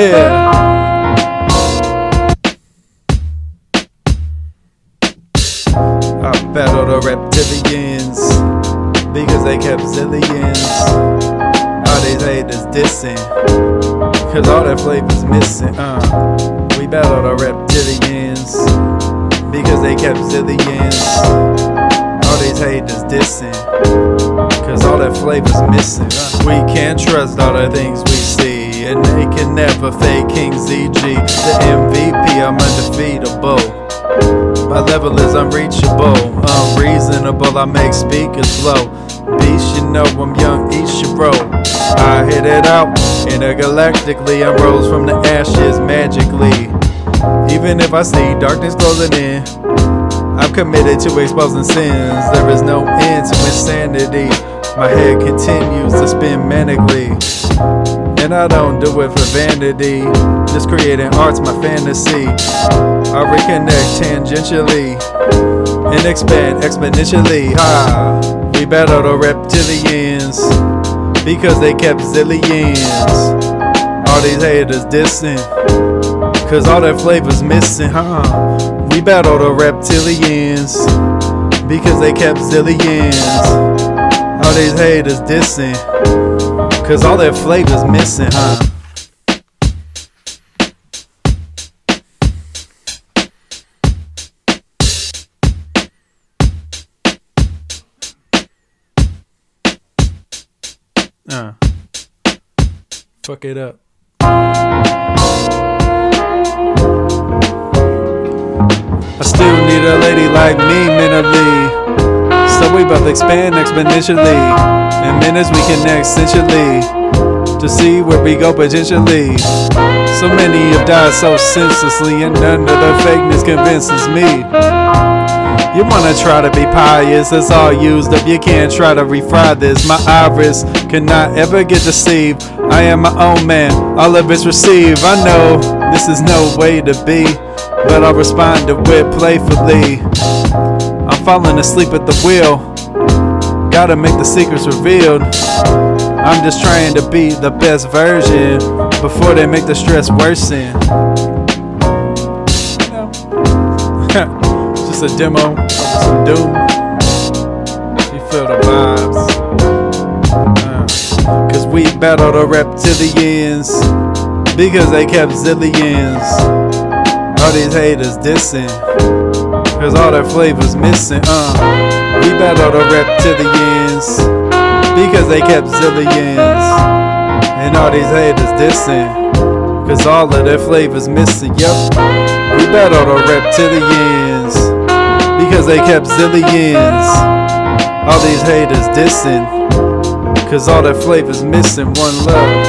I battle the reptilians because they kept zillions. All these haters dissing, cause all that flavor's missing. Uh, we battle the reptilians because they kept zillions. All these haters dissing, cause all that flavor's missing. Uh, we can't trust all the things never fake King ZG. The MVP, I'm undefeatable. My level is unreachable, unreasonable. I make speakers blow. Beast, you know I'm young Ichiro. I hit it out intergalactically. I rose from the ashes magically. Even if I see darkness closing in, I'm committed to exposing sins. There is no end to insanity. My head continues to spin manically. And I don't do it for vanity. Just creating art's my fantasy. I reconnect tangentially and expand exponentially. Ha! We battle the reptilians because they kept zillions. All these haters dissing, cause all that flavor's missing, huh? We battle the reptilians because they kept zillions. All these haters dissing, cause all that flavor's missing, huh? Uh. Fuck it up. I still need a lady like me mentally. We both expand exponentially. In minutes we connect essentially. To see where we go potentially. So many have died so senselessly, and none of the fakeness convinces me. You wanna try to be pious, it's all used up. You can't try to refry this. My iris cannot ever get deceived. I am my own man, all of it's received. I know this is no way to be, but I'll respond to it playfully. Falling asleep at the wheel, gotta make the secrets revealed. I'm just trying to be the best version before they make the stress worsen. You just a demo of some doom. You feel the vibes. Uh, Cause we battle the reptilians because they kept zillions. All these haters dissing. Cause all that flavors missing. Uh, we battle the reptilians because they kept zillions. And all these haters dissing. Cause all of their flavors missing. Yup. We battle the reptilians because they kept zillions. All these haters dissing, cause all their flavors missing. One love.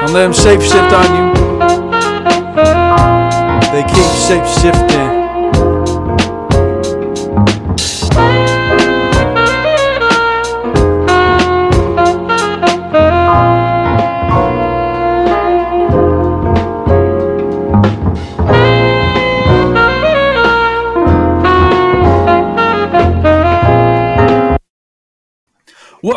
Don't let them shape shift on you. They keep shape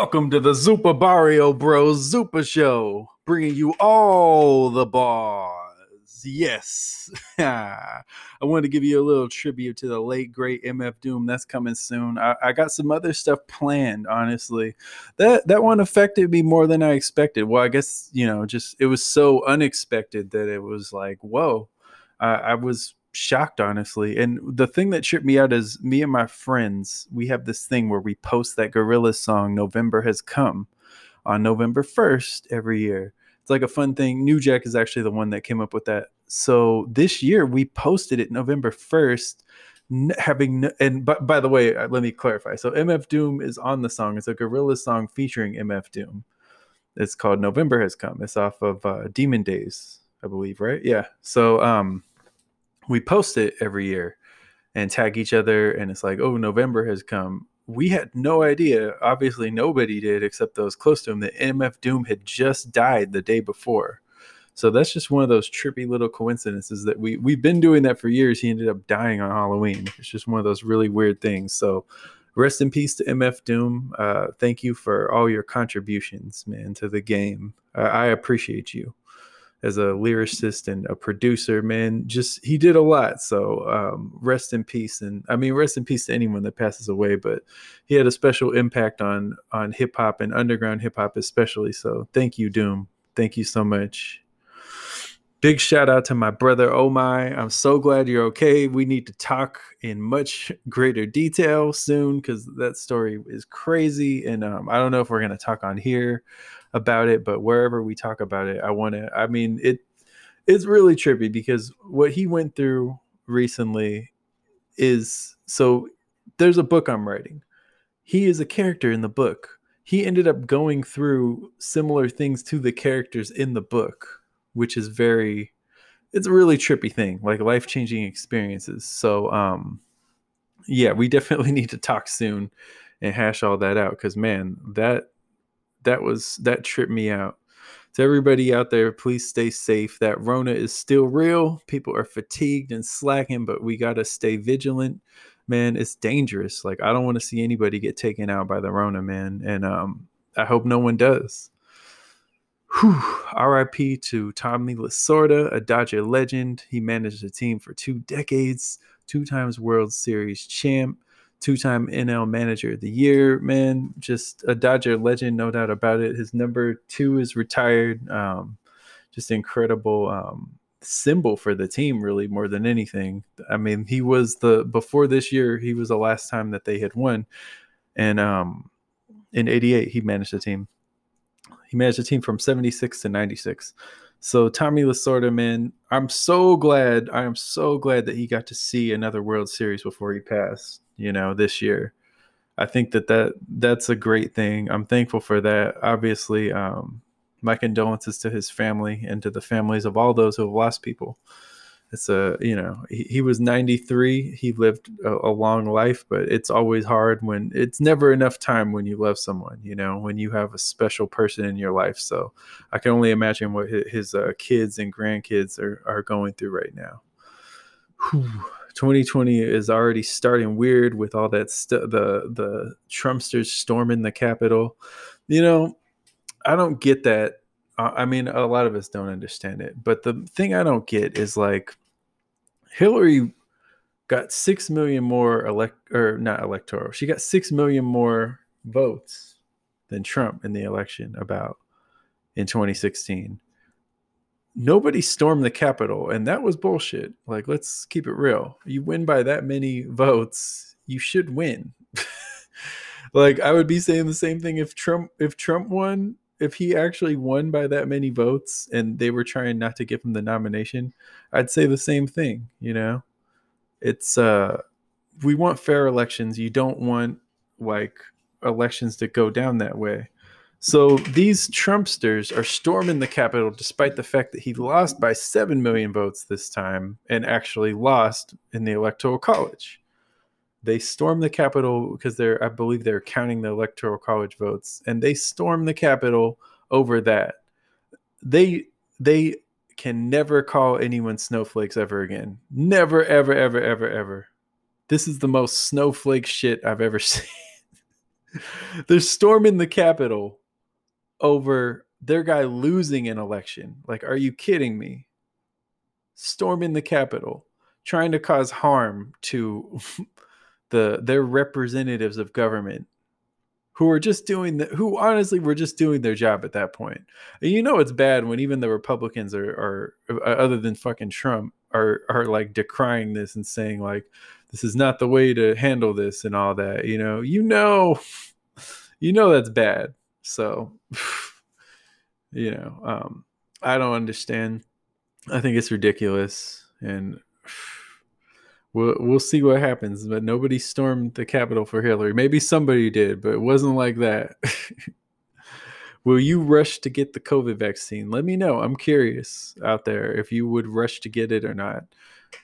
Welcome to the Zupa Barrio Bros Zupa Show, bringing you all the bars. Yes, I wanted to give you a little tribute to the late great MF Doom. That's coming soon. I, I got some other stuff planned. Honestly, that that one affected me more than I expected. Well, I guess you know, just it was so unexpected that it was like, whoa. I, I was shocked honestly. And the thing that tripped me out is me and my friends we have this thing where we post that Gorillaz song november has come on november 1st every year. It's like a fun thing. Neujack is actually the one that came up with that. So this year we posted it november 1st having and by, by the way uh, let me clarify. So mf doom is on the song. It's a Gorillaz song featuring mf doom. It's called november has come. It's off of uh, demon days i believe right? Yeah. So um we post it every year and tag each other and it's like oh november has come. We had no idea. Obviously nobody did except those close to him that mf doom had just died the day before. So that's just one of those trippy little coincidences that we we've been doing that for years. He ended up dying on halloween. It's just one of those really weird things. So rest in peace to MF Doom. Uh, thank you for all your contributions, man, to the game. Uh, I appreciate you as a lyricist and a producer, man. Just he did a lot. So um, rest in peace, and I mean rest in peace to anyone that passes away. But he had a special impact on on hip hop and underground hip hop, especially. So thank you, Doom. Thank you so much. Big shout out to my brother Oh my. I'm so glad you're okay. We need to talk in much greater detail soon because that story is crazy. And um, I don't know if we're to talk on here about it, but wherever we talk about it, I want to. I mean, it it's really trippy because what he went through recently is so there's a book I'm writing. He is a character in the book. He ended up going through similar things to the characters in the book which is very it's a really trippy thing, like life changing experiences. So um yeah, we definitely need to talk soon and hash all that out because man, that that was that tripped me out. To everybody out there, please stay safe. That Rona is still real. People are fatigued and slacking, but we gotta stay vigilant. Man, it's dangerous. Like I don't want to see anybody get taken out by the Rona, man. And um I hope no one does. RIP to Tommy Lasorda, a Dodger legend. He managed the team for two decades, two times World Series champ, two time NL Manager of the Year. Man, just a Dodger legend, no doubt about it. His number two is retired. Um, just incredible um, symbol for the team, really, more than anything. I mean, he was the, before this year, he was the last time that they had won. And um, in 88, he managed the team. He managed the team from 76 to 96. So Tommy Lasorda, man, I'm so glad. I am so glad that he got to see another World Series before he passed. You know, this year. I think that that that's a great thing. I'm thankful for that. Obviously, um, my condolences to his family and to the families of all those who have lost people it's a you know he, he was 93 he lived a, a, long life but it's always hard when it's never enough time when you love someone you know when you have a special person in your life. So i can only imagine what his, uh, kids and grandkids are, are going through right now. Whew. 2020 is already starting weird with all that stuff the the trumpsters storming the capitol. You know i don't get that I mean, a lot of us don't understand it. But the thing I don't get is like Hillary got six million more elect or not electoral. She got six million more votes than Trump in the election about in 2016. Nobody stormed the Capitol, and that was bullshit. Like, let's keep it real. You win by that many votes, you should win. like, I would be saying the same thing if Trump if Trump won if he actually won by that many votes and they were trying not to give him the nomination, I'd say the same thing, you know. It's uh we want fair elections. You don't want like elections to go down that way. So these Trumpsters are storming the Capitol despite the fact that he lost by 7 million votes this time and actually lost in the Electoral College they storm the Capitol because they're, I believe, they're counting the electoral college votes, and they storm the Capitol over that. They they can never call anyone snowflakes ever again. Never, ever, ever, ever, ever. This is the most snowflake shit I've ever seen. they're storming the Capitol over their guy losing an election. Like, are you kidding me? Storming the Capitol, trying to cause harm to the they're representatives of government who are just doing the who honestly were just doing their job at that point. And you know it's bad when even the Republicans are are uh, other than fucking Trump are are like decrying this and saying like this is not the way to handle this and all that. You know, you know, you know that's bad. So, you know, um, I don't understand. I think it's ridiculous and we'll we'll see what happens. But nobody stormed the Capitol for Hillary. Maybe somebody did, but it wasn't like that. Will you rush to get the COVID vaccine? Let me know. I'm curious out there if you would rush to get it or not.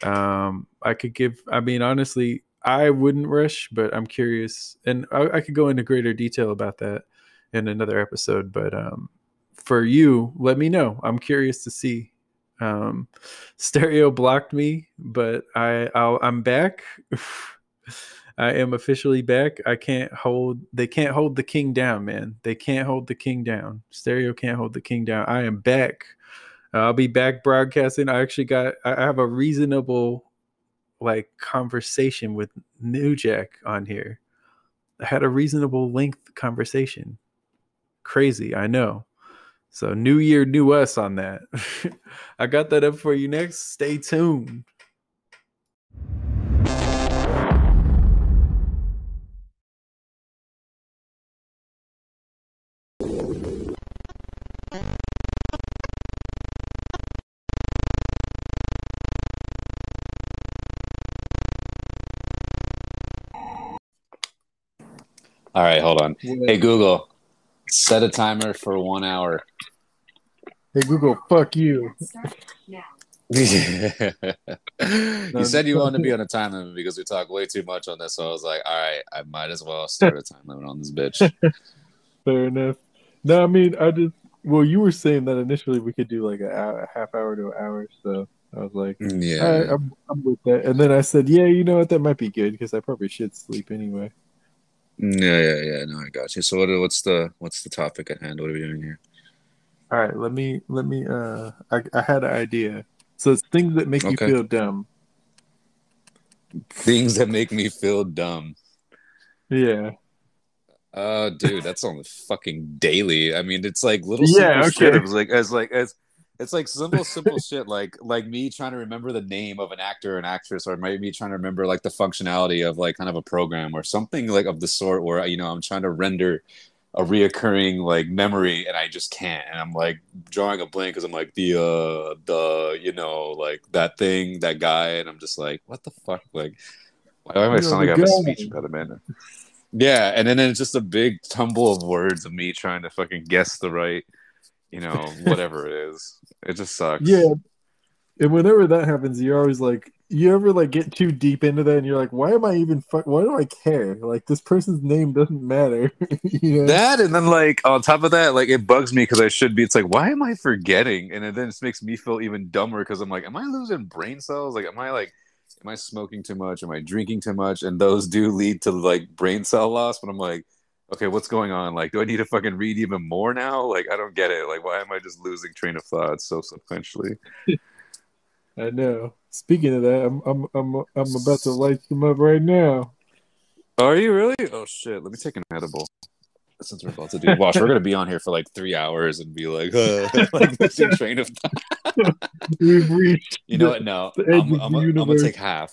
Um, I could give. I mean, honestly, I wouldn't rush, but I'm curious, and I, I could go into greater detail about that in another episode. But um, for you, let me know. I'm curious to see um, stereo blocked me, but I i am back. I am officially back. I can't hold. They can't hold the king down, man. They can't hold the king down. Stereo can't hold the king down. I am back. I'll be back broadcasting. I actually got. I have a reasonable, like, conversation with Neujack on here. I had a reasonable length conversation. Crazy, I know. So new year, new us on that. I got that up for you next. Stay tuned. All right, hold on. Hey Google, set a timer for one hour. Hey Google, fuck you. you said you wanted to be on a time limit because we talk way too much on this, so I was like, all right, I might as well start a time limit on this bitch. Fair enough. No, I mean, I just well, you were saying that initially we could do like a, hour, a half hour to an hour, so I was like, mm, yeah, right, I'm, I'm with that. And then I said, yeah, you know what, that might be good because I probably should sleep anyway. Yeah, yeah, yeah. No, I got you. So what, what's the what's the topic at hand? What are we doing here? All right, let me let me. Uh, I I had an idea. So it's things that make okay. you feel dumb. Things that make me feel dumb. Yeah. Uh, dude, that's on the fucking daily. I mean, it's like little yeah, okay. shit. It was like as like as it's like simple, simple shit. Like like me trying to remember the name of an actor or an actress, or maybe me trying to remember like the functionality of like kind of a program or something like of the sort. Where you know I'm trying to render a reoccurring like memory and I just can't. And I'm like drawing a blank because I'm like the uh the you know like that thing that guy and I'm just like what the fuck like why am I sound like I have a speech impediment? Yeah, and then it's just a big tumble of words of me trying to fucking guess the right you know, whatever it is. It just sucks. Yeah. And whenever that happens, you're always like, you ever like get too deep into that and you're like, why am I even, fu- why do I care? Like, this person's name doesn't matter. you know? That, and then like on top of that, like it bugs me because I should be, it's like, why am I forgetting? And it then it makes me feel even dumber because I'm like, am I losing brain cells? Like, am I like, am I smoking too much? Am I drinking too much? And those do lead to like brain cell loss. But I'm like, okay, what's going on? Like, do I need to fucking read even more now? Like, I don't get it. Like, why am I just losing train of thought so sequentially? I know. Speaking of that, I'm I'm I'm I'm about to light them up right now. Are you really? Oh shit! Let me take an edible. Since we're about to do, watch, we're gonna be on here for like three hours and be like, uh, like missing train of thought. We've reached. You know what? No, I'm, I'm, I'm gonna take half.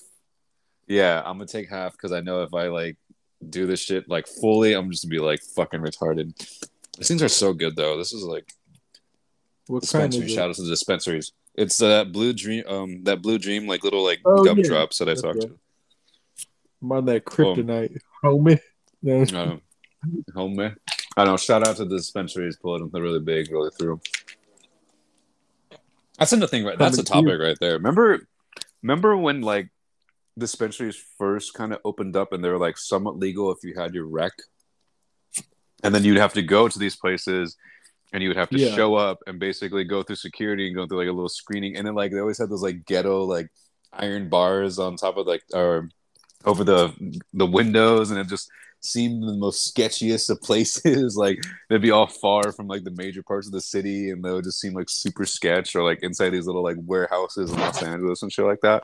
Yeah, I'm gonna take half because I know if I like do this shit like fully, I'm just gonna be like fucking retarded. These things are so good though. This is like what dispensary. Shout out to the dispensaries. It's that uh, blue dream, um, that blue dream, like little like oh, gum yeah. drops that I talked right. to. I'm on that kryptonite, um, homie. No. Uh, homie. I don't know. Shout out to the dispensaries pulling them. Really big, really through. That's another thing, right? That's a topic right there. Remember, remember when like dispensaries first kind of opened up and they were like somewhat legal if you had your rec. And then you'd have to go to these places and you would have to yeah. show up and basically go through security and go through like a little screening. And then like they always had those like ghetto like iron bars on top of like or over the the windows and it just seemed the most sketchiest of places. like they'd be all far from like the major parts of the city and they would just seem like super sketch or like inside these little like warehouses in Los Angeles and shit like that.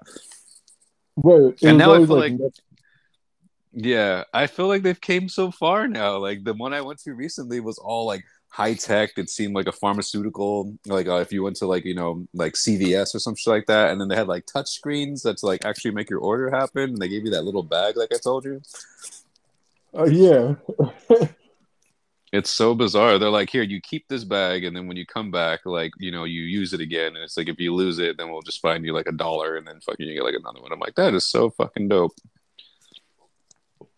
Right. and now I feel like, like yeah, I feel like they've came so far now. Like the one I went to recently was all like high tech. It seemed like a pharmaceutical. Like uh, if you went to like you know like CVS or something like that, and then they had like touch screens that's like actually make your order happen. And they gave you that little bag, like I told you. Uh, yeah. It's so bizarre. They're like, here, you keep this bag, and then when you come back, like, you know, you use it again. And it's like, if you lose it, then we'll just find you like a dollar, and then fucking you get like another one. I'm like, that is so fucking dope.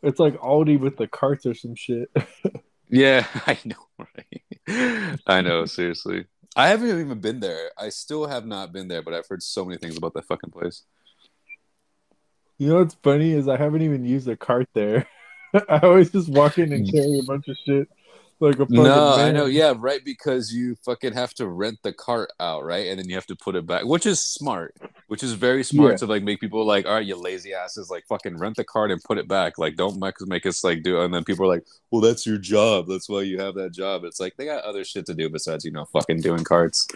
It's like Aldi with the carts or some shit. yeah, I know, right? I know, seriously. I haven't even been there. I still have not been there, but I've heard so many things about that fucking place. You know what's funny is I haven't even used a cart there. I always just walk in and carry a bunch of shit like a no, man. I know, yeah, right. Because you fucking have to rent the cart out, right, and then you have to put it back, which is smart. which is very smart yeah. to like make people like, all right, you lazy asses, like fucking rent the cart and put it back. Like, don't make, make us like do. And then people are like, well, that's your job. That's why you have that job. It's like they got other shit to do besides you know fucking doing carts.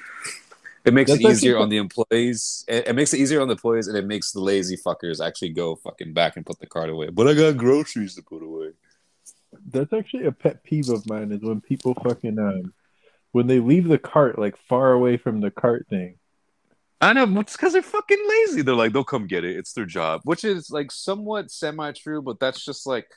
It makes that's it easier on the employees. It, it, makes it easier on the employees, and it makes the lazy fuckers actually go fucking back and put the cart away. But I got groceries to put away. That's actually a pet peeve of mine is when people fucking um when they leave the cart like far away from the cart thing I know it's because they're fucking lazy. They're like, they'll come get it. It's their job, which is like somewhat semi true, but that's just like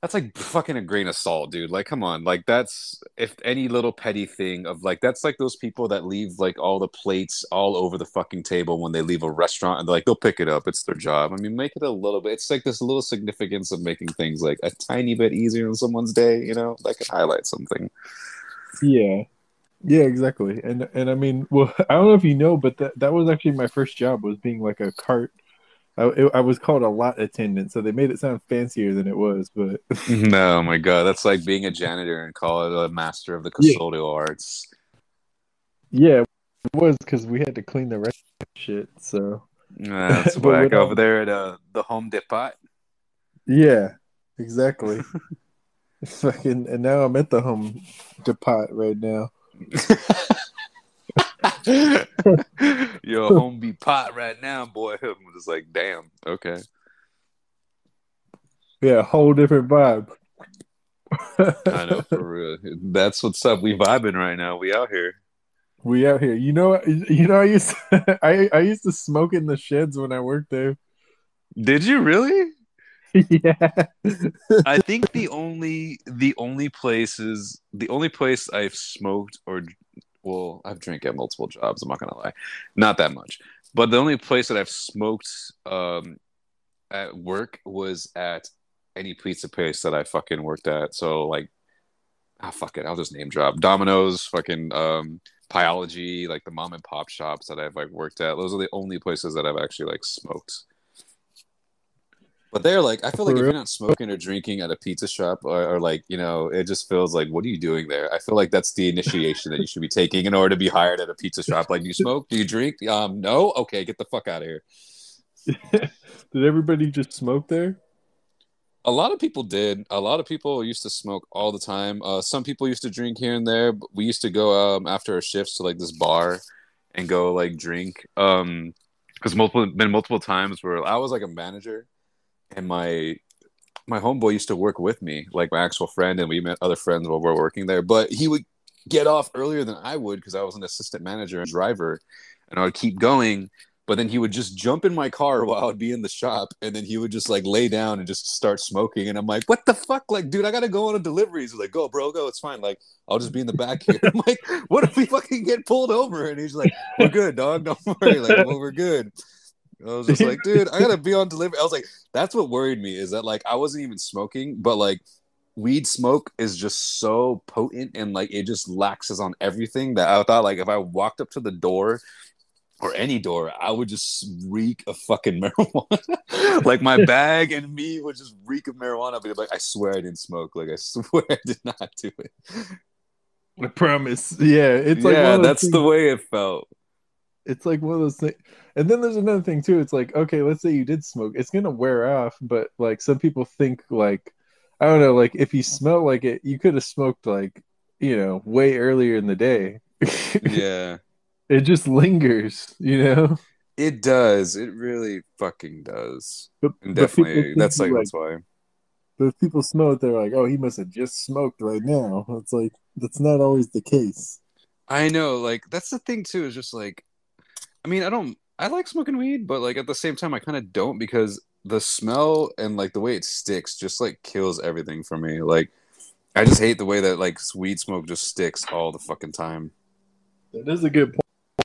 that's like fucking a grain of salt, dude. Like, come on, like that's if any little petty thing of like that's like those people that leave like all the plates all over the fucking table when they leave a restaurant and they're like they'll pick it up. It's their job. I mean, make it a little bit. It's like this little significance of making things like a tiny bit easier in someone's day. You know, that could highlight something. Yeah, yeah, exactly. And and I mean, well, I don't know if you know, but that that was actually my first job was being like a cart. I, it, I was called a lot attendant, so they made it sound fancier than it was. But no, my god, that's like being a janitor and call it a master of the custodial yeah. arts. Yeah, it was because we had to clean the rest of shit. So that's whack over there at uh, the Home Depot. Yeah, exactly. Fucking, and now I'm at the Home Depot right now. Yo, home be pot right now, boy. I'm just like, damn, okay. Yeah, whole different vibe. I know for real. That's what's up. We vibing right now. We out here. We out here. You know, you know. I used to, I I used to smoke in the sheds when I worked there. Did you really? yeah. I think the only the only places the only place I've smoked or well, I've drank at multiple jobs, I'm not gonna lie. Not that much. But the only place that I've smoked um at work was at any pizza place that I fucking worked at. So like ah fuck it, I'll just name drop. Domino's, fucking um Pieology, like the mom and pop shops that I've like worked at. Those are the only places that I've actually like smoked. But they're like, I feel like if you're not smoking or drinking at a pizza shop, or, or, like, you know, it just feels like, what are you doing there? I feel like that's the initiation that you should be taking in order to be hired at a pizza shop. Like, do you smoke? Do you drink? Um, no. Okay, get the fuck out of here. did everybody just smoke there? A lot of people did. A lot of people used to smoke all the time. Uh, some people used to drink here and there. But we used to go um, after our shifts to like this bar and go like drink. Um, because multiple been multiple times where I was like a manager and my my homeboy used to work with me, like my actual friend, and we met other friends while we are working there. But he would get off earlier than I would because I was an assistant manager and driver, and I would keep going. But then he would just jump in my car while I'd be in the shop, and then he would just like lay down and just start smoking. And I'm like, "What the fuck? Like, dude, I gotta go on a delivery." He's like, "Go, bro, go. It's fine. Like, I'll just be in the back here." I'm like, "What if we fucking get pulled over?" And he's like, "We're good, dog. Don't worry. Like, well, we're good." I was just like, dude, I gotta be on delivery. I was like, that's what worried me is that like I wasn't even smoking, but like weed smoke is just so potent and like it just laxes on everything that I thought like if I walked up to the door or any door, I would just reek of fucking marijuana. like my bag and me would just reek of marijuana. But like, I swear I didn't smoke. Like I swear I did not do it. I promise. Yeah, it's like yeah, that's things. the way it felt. It's like one of those things. And then there's another thing too. It's like, okay, let's say you did smoke. It's gonna wear off, but like some people think like I don't know, like if you smell like it, you could have smoked like, you know, way earlier in the day. yeah. It just lingers, you know? It does. It really fucking does. But, and definitely that's like, like that's why. But if people smell it, they're like, "Oh, he must have just smoked right now." It's like that's not always the case. I know, like that's the thing too. Is just like I mean, I don't. I like smoking weed, but like at the same time, I kind of don't because the smell and like the way it sticks just like kills everything for me. Like, I just hate the way that like weed smoke just sticks all the fucking time. That is a good point.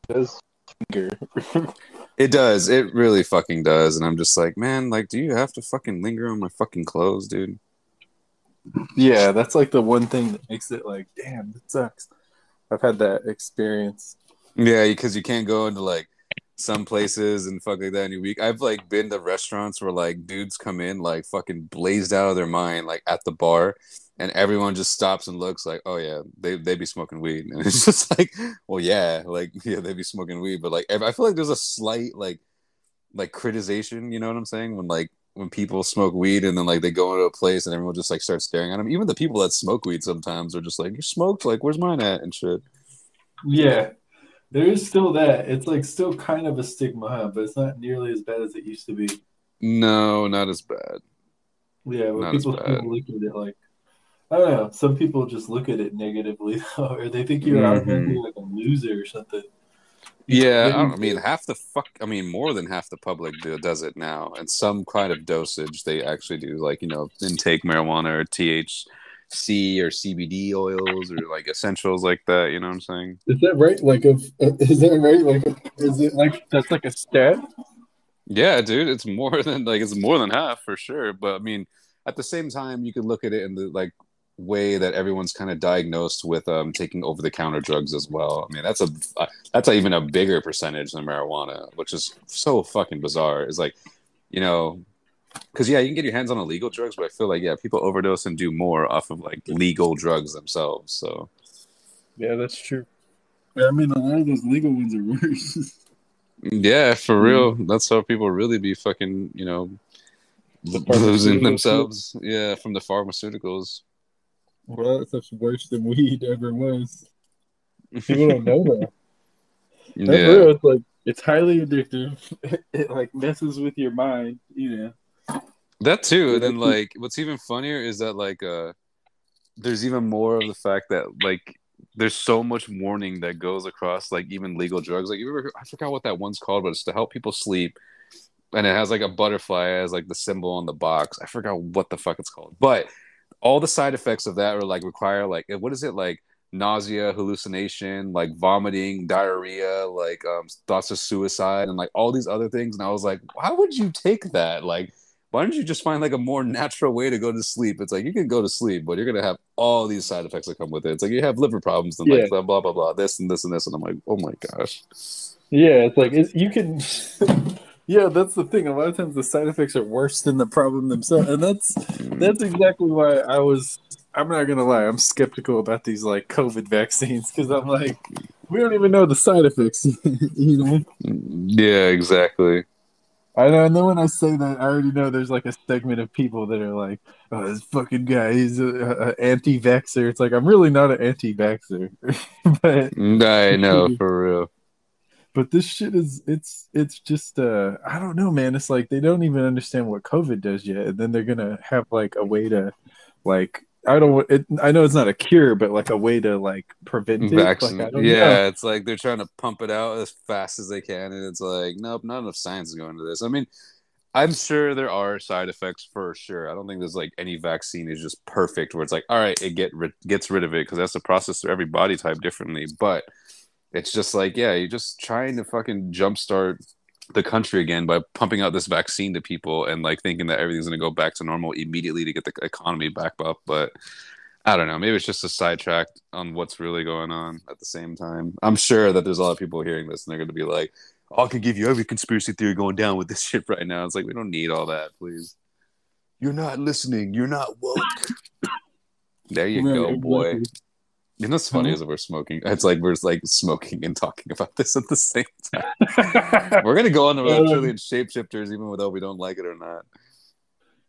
It does. it does. It really fucking does. And I'm just like, man, like, do you have to fucking linger on my fucking clothes, dude? Yeah, that's like the one thing that makes it like, damn, it sucks. I've had that experience. Yeah, because you can't go into like some places and fuck like that any week. I've like been to restaurants where like dudes come in like fucking blazed out of their mind like at the bar, and everyone just stops and looks like, oh yeah, they they be smoking weed, and it's just like, well yeah, like yeah, they be smoking weed, but like I feel like there's a slight like like criticization, you know what I'm saying? When like when people smoke weed and then like they go into a place and everyone just like starts staring at them. Even the people that smoke weed sometimes are just like, you smoked, like where's mine at and shit. Yeah, there is still that. It's like still kind of a stigma, huh? but it's not nearly as bad as it used to be. No, not as bad. Yeah, when people, people look at it like I don't know. Some people just look at it negatively, though, or they think you're mm-hmm. like a loser or something. Yeah, I, I, mean, half the fuck. I mean, more than half the public do, does it now, and some kind of dosage they actually do, like you know, intake marijuana or THC or CBD oils or like essentials like that. You know what I'm saying? Is that right? Like, if is that right? Like, is it like that's like a stat? Yeah, dude, it's more than like it's more than half for sure. But I mean, at the same time, you could look at it in the like way that everyone's kind of diagnosed with um, taking over the counter drugs as well. I mean, that's a uh, that's a, even a bigger percentage than marijuana, which is so fucking bizarre. It's like, you know, because yeah, you can get your hands on illegal drugs, but I feel like yeah, people overdose and do more off of like legal drugs themselves. So yeah, that's true. I mean, a lot of those legal ones are worse. yeah, for hmm. real. That's how people really be fucking, you know, the losing themselves. Yeah, from the pharmaceuticals. Well, that's worse than weed ever was. People don't know that. yeah. Real, it's like it's highly addictive. It, like messes with your mind, you know. That too. And then like what's even funnier is that like uh there's even more of the fact that like there's so much warning that goes across like even legal drugs. Like you ever I forgot what that one's called, but it's to help people sleep. And it has like a butterfly as like the symbol on the box. I forgot what the fuck it's called. But all the side effects of that are like require like what is it like nausea, hallucination, like vomiting, diarrhea, like um, thoughts of suicide, and like all these other things. And I was like, why would you take that? Like, why don't you just find like a more natural way to go to sleep? It's like you can go to sleep, but you're gonna have all these side effects that come with it. It's like you have liver problems and yeah. like blah blah blah blah this and this and this, and I'm like, oh my gosh. Yeah, it's like it's, you can. Yeah, that's the thing. A lot of times the side effects are worse than the problem themselves, and that's mm. that's exactly why I was. I'm not gonna lie. I'm skeptical about these like COVID vaccines because I'm like, we don't even know the side effects. you know? Mm, yeah, exactly. I know, and then when I say that, I already know there's like a segment of people that are like, "Oh, this fucking guy, he's an anti-vaxer." It's like I'm really not an anti-vaxer, but I know for real. But this shit is it's it's just uh i don't know man. It's like they don't even understand what covid does yet and then they're gonna have like a way to like i don't it, i know it's not a cure but like a way to like prevent it. Like, yeah know. it's like they're trying to pump it out as fast as they can and it's like nope not enough science is going into this. I mean i'm sure there are side effects for sure. I don't think there's like any vaccine is just perfect where it's like all right it get gets rid of it because that's a process for every body type differently but it's just like, yeah, you're just trying to fucking jumpstart the country again by pumping out this vaccine to people and like thinking that everything's going to go back to normal immediately to get the economy back up. But I don't know. Maybe it's just a sidetrack on what's really going on at the same time. I'm sure that there's a lot of people hearing this and they're going to be like, oh, I can give you every conspiracy theory going down with this shit right now. It's like, we don't need all that, please. You're not listening. You're not woke. there you go, boy. You know what's funny mm-hmm. is we're smoking. It's like we're like smoking and talking about this at the same time. we're gonna go on the reptilian shapeshifters even though we don't like it or not.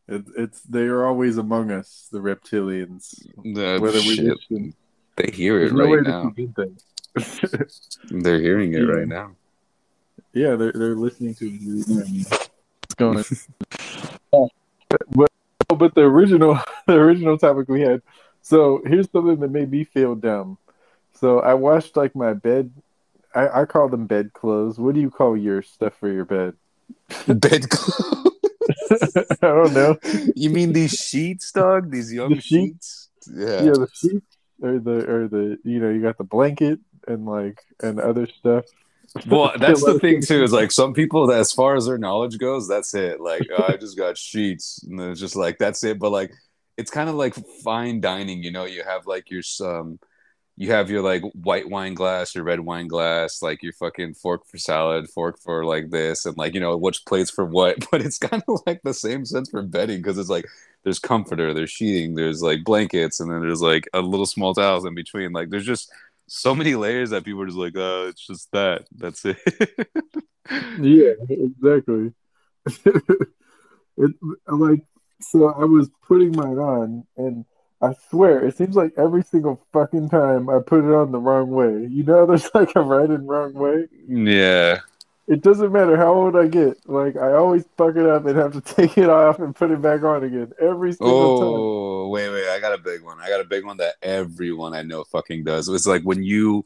It, it's they are always among us, the reptilians. No, whether shit. we they hear it right now. they're hearing it right now. Yeah, they're they're listening to it. What's going but but the original the original topic we had so here's something that made me feel dumb. So I washed like my bed. I, I call them bed clothes. What do you call your stuff for your bed? Bed clothes. I don't know. You mean these sheets, dog? These young the sheets? sheets? Yeah. Yeah, the sheets or the or the you know you got the blanket and like and other stuff. Well, that's the thing too. Is like some people, as far as their knowledge goes, that's it. Like oh, I just got sheets, and it's just like that's it. But like it's kind of like fine dining, you know. You have like your um, you have your like white wine glass, your red wine glass, like your fucking fork for salad, fork for like this, and like you know which plates for what. But it's kind of like the same sense for bedding because it's like there's comforter, there's sheeting, there's like blankets, and then there's like a little small towels in between. Like there's just so many layers that people are just like, oh, it's just that. That's it. yeah, exactly. it, like so, I was putting mine on and I swear, it seems like every single fucking time I put it on the wrong way. You know, there's like a right and wrong way. Yeah. It doesn't matter how old I get. Like I always fuck it up and have to take it off and put it back on again every single oh, time. Oh wait, wait! I got a big one. I got a big one that everyone I know fucking does. It's like when you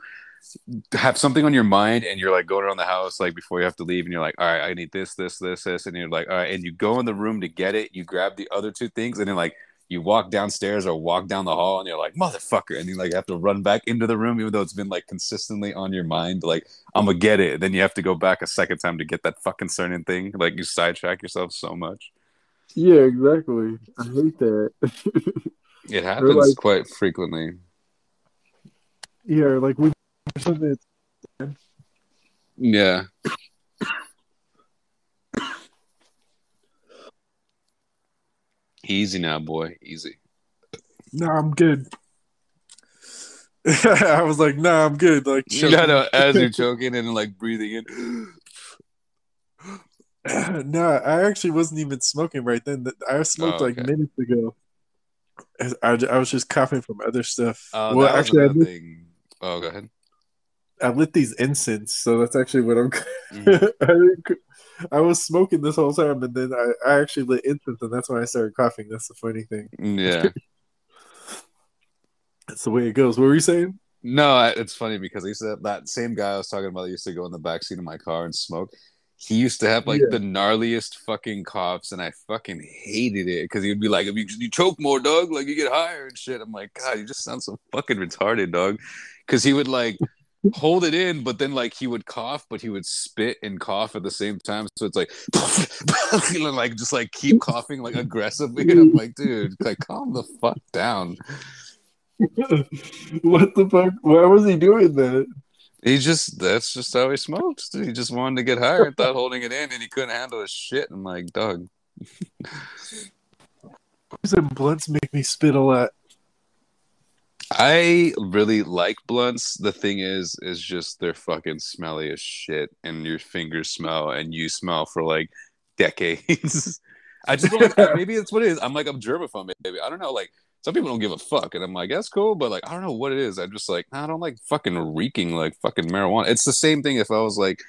have something on your mind and you're like going around the house like before you have to leave and you're like all right i need this this this this and you're like all right and you go in the room to get it you grab the other two things and then like you walk downstairs or walk down the hall and you're like motherfucker and you like have to run back into the room even though it's been like consistently on your mind like i'm gonna get it then you have to go back a second time to get that fucking certain thing like you sidetrack yourself so much. Yeah exactly. I hate that. It happens like, quite frequently. Yeah like we yeah Easy now, boy. Easy. No, I'm good. I was like, nah, I'm good. Like, you gotta, as you're choking and like breathing in. no, I actually wasn't even smoking right then. I smoked oh, okay. like minutes ago. I, I was just coughing from other stuff. Uh, well, actually, I oh, go ahead. I lit these incense, so that's actually what I'm. Mm. I was smoking this whole time, and then I, I actually lit incense, and that's when I started coughing. That's the funny thing. Yeah, that's the way it goes. What were you saying? No, it's funny because he said that same guy I was talking about used to go in the back seat of my car and smoke. He used to have like yeah. the gnarliest fucking coughs, and I fucking hated it because he would be like, "If you, you choke more, dog, like you get higher and shit." I'm like, God, you just sound so fucking retarded, dog. Because he would like hold it in, but then like he would cough, but he would spit and cough at the same time. So it's like, like just like keep coughing like aggressively. And I'm like, dude, like calm the fuck down. what the fuck? Why was he doing that? He just that's just how he smokes. He just wanted to get higher and thought holding it in and he couldn't handle his shit. I'm like, Doug. Said blunts make me spit a lot. I really like blunts. The thing is, is just they're fucking smelly as shit, and your fingers smell, and you smell for like decades. I just like, maybe that's what it is. I'm like I'm germaphobe. Maybe I don't know. Like some people don't give a fuck, and I'm like that's cool, but like I don't know what it is. I'm just like I don't like fucking reeking like fucking marijuana. It's the same thing if I was like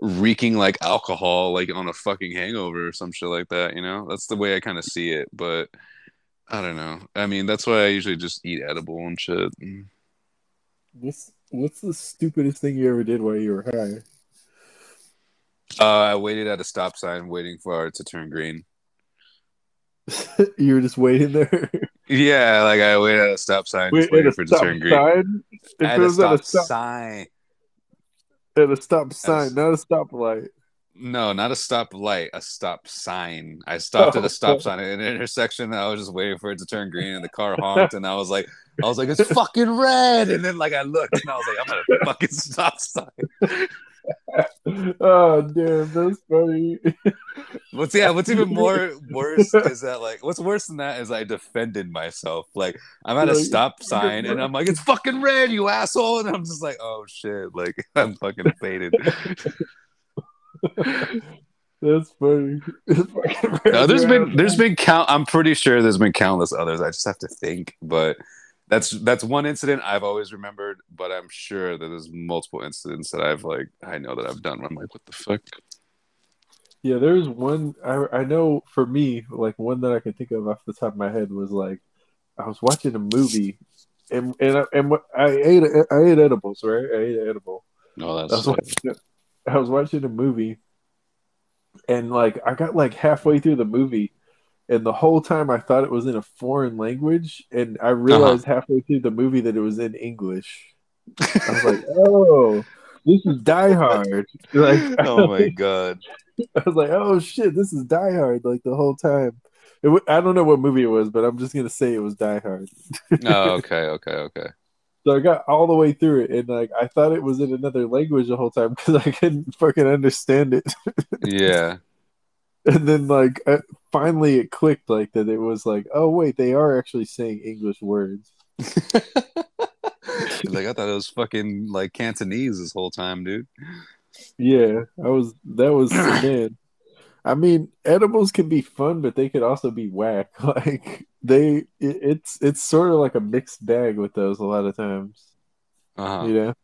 reeking like alcohol like on a fucking hangover or some shit like that. You know, that's the way I kind of see it, but. I don't know. I mean, that's why I usually just eat edible and shit. What's What's the stupidest thing you ever did while you were high? Uh, I waited at a stop sign, waiting for it to turn green. you were just waiting there. yeah, like I waited at a stop sign, Wait, waiting for it to turn green. Sign? If at a stop, at a stop sign. At a stop sign, a... not a stoplight. No, not a stop light, a stop sign. I stopped oh, at a stop oh. sign at an intersection and I was just waiting for it to turn green and the car honked and I was like I was like, it's fucking red. And then like I looked and I was like, I'm at a fucking stop sign. oh damn, that's funny. what's yeah, what's even more worse is that like what's worse than that is I defended myself. Like I'm at a stop sign and I'm like, it's fucking red, you asshole. And I'm just like, oh shit, like I'm fucking faded. That's funny. no, there's been there's been count. I'm pretty sure there's been countless others. I just have to think, but that's that's one incident I've always remembered. But I'm sure that there's multiple incidents that I've like I know that I've done. I'm like, what the fuck? Yeah, there's one I I know for me, like one that I can think of off the top of my head was like I was watching a movie and and and I ate I ate edibles, right? I ate an edible. No, that's I was watching a movie, and like I got like halfway through the movie, and the whole time I thought it was in a foreign language, and I uh-huh. realized uh-huh. halfway through the movie that it was in English. I was like, "Oh, this is Die Hard!" Like, oh my god! I was like, "Oh shit, this is Die Hard!" Like the whole time. W- I don't know what movie it was, but I'm just gonna say it was Die Hard. oh, okay, okay, okay. So I got all the way through it, and like I thought it was in another language the whole time because I couldn't fucking understand it. yeah. And then like uh, finally it clicked like that. It was like, oh wait, they are actually saying English words. like I thought it was fucking like Cantonese this whole time, dude. Yeah, I was. That was man. I mean, edibles can be fun, but they could also be whack. Like they, it, it's it's sort of like a mixed bag with those a lot of times. Uh-huh. You know,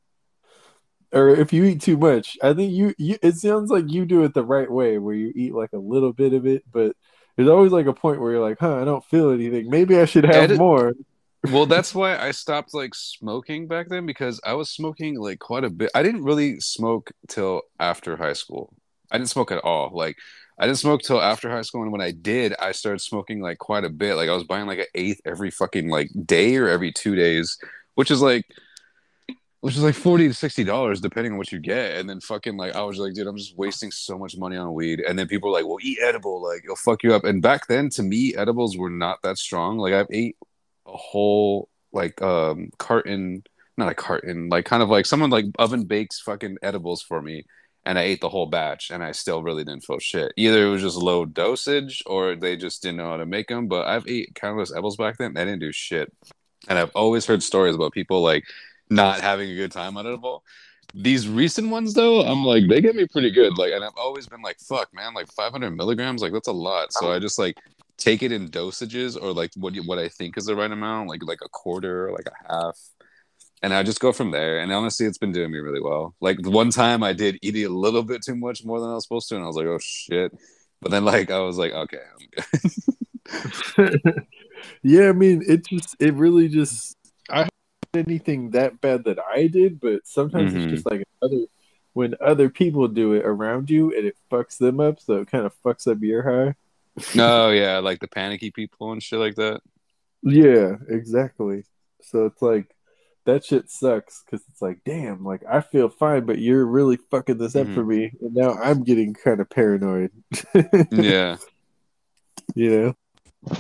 or if you eat too much, I think you, you. It sounds like you do it the right way, where you eat like a little bit of it, but there's always like a point where you're like, "Huh, I don't feel anything. Maybe I should have more." well, that's why I stopped like smoking back then because I was smoking like quite a bit. I didn't really smoke till after high school. I didn't smoke at all. Like I didn't smoke till after high school, and when I did, I started smoking like quite a bit. Like I was buying like an eighth every fucking like day or every two days, which is like, which is like forty to sixty dollars depending on what you get. And then fucking like I was like, dude, I'm just wasting so much money on weed. And then people were like, well, eat edible, like it'll fuck you up. And back then, to me, edibles were not that strong. Like I've ate a whole like um carton, not a carton, like kind of like someone like oven bakes fucking edibles for me and I ate the whole batch and I still really didn't feel shit. Either it was just low dosage or they just didn't know how to make them. But I've ate countless edibles back then. They didn't do shit. And I've always heard stories about people like not having a good time on edible. These recent ones though, I'm like they get me pretty good. Like, and I've always been like, fuck, man, like 500 milligrams, like that's a lot. So I just like take it in dosages or like what what I think is the right amount, like like a quarter, like a half and I just go from there. And honestly, it's been doing me really well. Like the one time I did eat a little bit too much more than I was supposed to, and I was like, oh shit. But then like I was like, okay, I'm good. yeah, I mean, it just it really just I haven't anything that bad that I did, but sometimes mm-hmm. it's just like other when other people do it around you and it fucks them up, so it kind of fucks up your high. oh yeah, like the panicky people and shit like that. Yeah, exactly. So it's like that shit sucks because it's like, damn, like I feel fine, but you're really fucking this up mm-hmm. for me, and now I'm getting kind of paranoid. yeah, you know.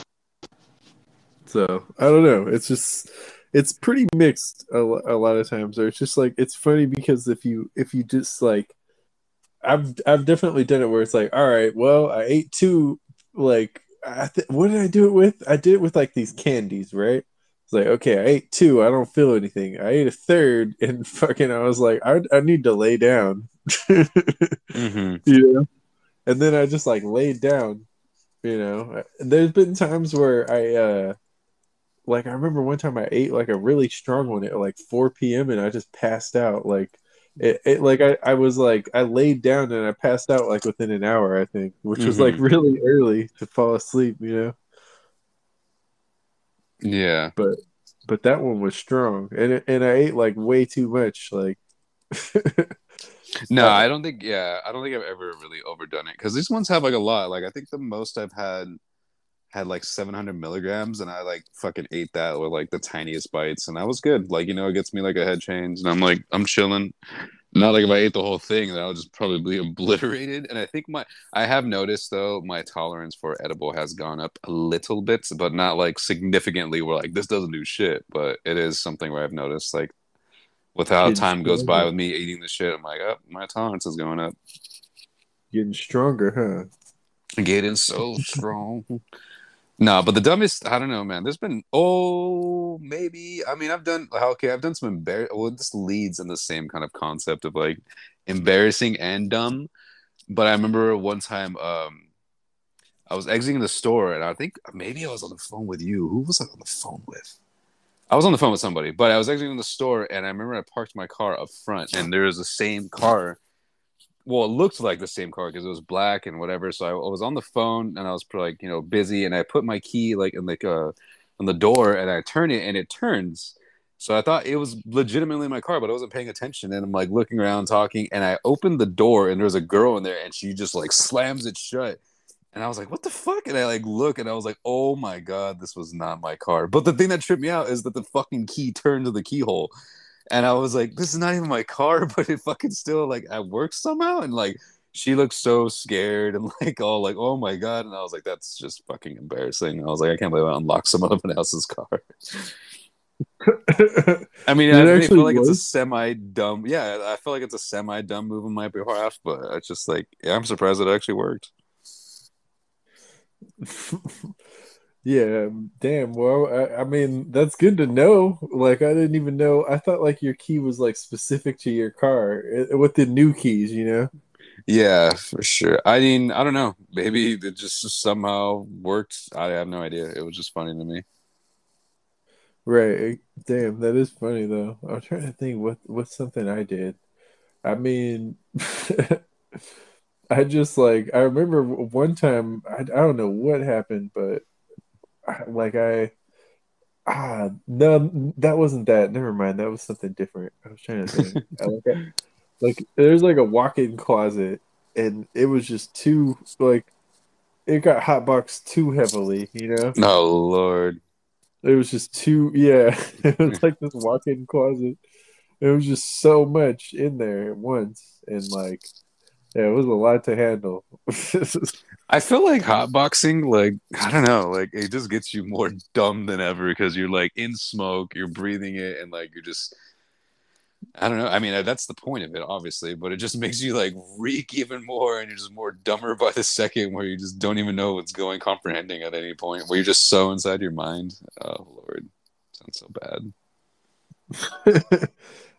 So I don't know. It's just it's pretty mixed a, a lot of times. Or it's just like it's funny because if you if you just like, I've I've definitely done it where it's like, all right, well, I ate two. Like, I th- what did I do it with? I did it with like these candies, right? It's like, okay, I ate two. I don't feel anything. I ate a third, and fucking, I was like, I, I need to lay down. mm-hmm. Know? And then I just like laid down. You know, there's been times where I, uh, like, I remember one time I ate like a really strong one at like 4 p.m. and I just passed out. Like, it, it like I, I was like I laid down and I passed out like within an hour I think, which mm-hmm. was like mm-hmm. really early to fall asleep, you know. Yeah, but but that one was strong, and and I ate like way too much. Like, no, uh, I don't think. Yeah, I don't think I've ever really overdone it because these ones have like a lot. Like, I think the most I've had had like 700 milligrams, and I like fucking ate that with like the tiniest bites, and that was good. Like, you know, it gets me like a head change, and I'm like, I'm chilling. Not like if I ate the whole thing, then I'll just probably be obliterated. And I think my I have noticed though my tolerance for edible has gone up a little bit, but not like significantly. Where like this doesn't do shit, but it is something where I've noticed like with how time goes by with me eating the shit, I'm like, oh, my tolerance is going up. Getting stronger, huh? Getting so strong. No, but the dumbest, I don't know, man. There's been, oh, maybe. I mean, I've done, okay, I've done some embarrassing, well, this leads in the same kind of concept of like embarrassing and dumb. But I remember one time, um, I was exiting the store and I think maybe I was on the phone with you. Who was I on the phone with? I was on the phone with somebody, but I was exiting the store and I remember I parked my car up front and there was the same car well, it looked like the same car because it was black and whatever. So I, I, was on the phone and I was like, you know, busy, and I put my key like in like uh on the door, and I turn it, and it turns. So I thought it was legitimately my car, but I wasn't paying attention, and I'm like looking around, talking, and I opened the door, and there's a girl in there, and she just like slams it shut. And I was like, what the fuck? And I like look and I was like, oh my God, this was not my car. But the thing that tripped me out is that the fucking key turned to the keyhole and I was like, this is not even my car, but it fucking still like I work somehow. And like she looked so scared and like all like, oh my god. And I was like, that's just fucking embarrassing. I was like, I can't believe I unlocked someone else's car. I mean, I, I feel like was? it's a semi dumb. Yeah, I feel like it's a semi dumb move on my behalf, but it's just like, yeah, I'm surprised it actually worked. Yeah, damn. Well, I, I, mean, that's good to know. Like, I didn't even know. I thought like your key was like specific to your car eh, with the new keys, you know? Yeah, for sure. I mean, I don't know. Maybe it just somehow worked. I have no idea. It was just funny to me. Right. Damn, that is funny though. I'm trying to think what what's something I did. I mean, I just like I remember one time I, I don't know what happened, but like I ah no that wasn't that. Never mind. That was something different. I was trying to think. like, like there's like a walk-in closet, and it was just too like it got hotboxed too heavily. You know? Oh lord. It was just too yeah. it was like this walk-in closet. It was just so much in there at once, and like yeah, it was a lot to handle. I feel like hotboxing, like I don't know, like it just gets you more dumb than ever because you're like in smoke, you're breathing it, and like you're just I don't know. I mean, that's the point of it, obviously, but it just makes you like reek even more, and you're just more dumber by the second, where you just don't even know what's going, comprehending at any point, where you're just so inside your mind. Oh Lord, sounds so bad.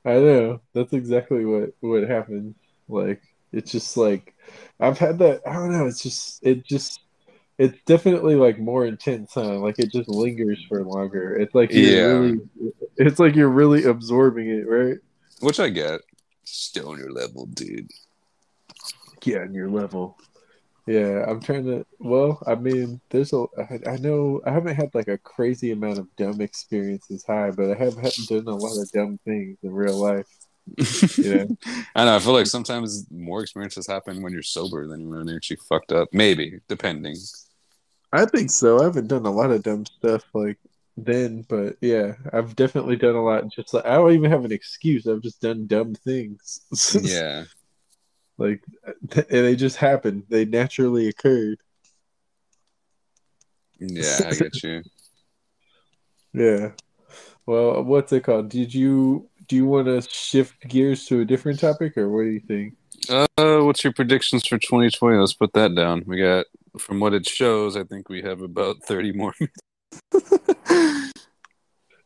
I know. That's exactly what what happened. Like it's just like I've had that. I don't know. It's just it just it's definitely like more intense, huh? Like it just lingers for longer. It's like yeah. Really, it's like you're really absorbing it, right? Which I get. Stoner level, dude. Yeah, on your level. Yeah, I'm trying to. Well, I mean, there's a. I, I know I haven't had like a crazy amount of dumb experiences high, but I have done a lot of dumb things in real life. Yeah, I know. I feel like sometimes more experiences happen when you're sober than when you're actually fucked up. Maybe, depending. I think so. I haven't done a lot of dumb stuff like then, but yeah, I've definitely done a lot. Just like I don't even have an excuse. I've just done dumb things. yeah, like they just happened. They naturally occurred. Yeah, I get you. yeah. Well, what's it called? Did you do you want to shift gears to a different topic, or what do you think? Uh, what's your predictions for 2020? Let's put that down. We got, from what it shows, I think we have about 30 more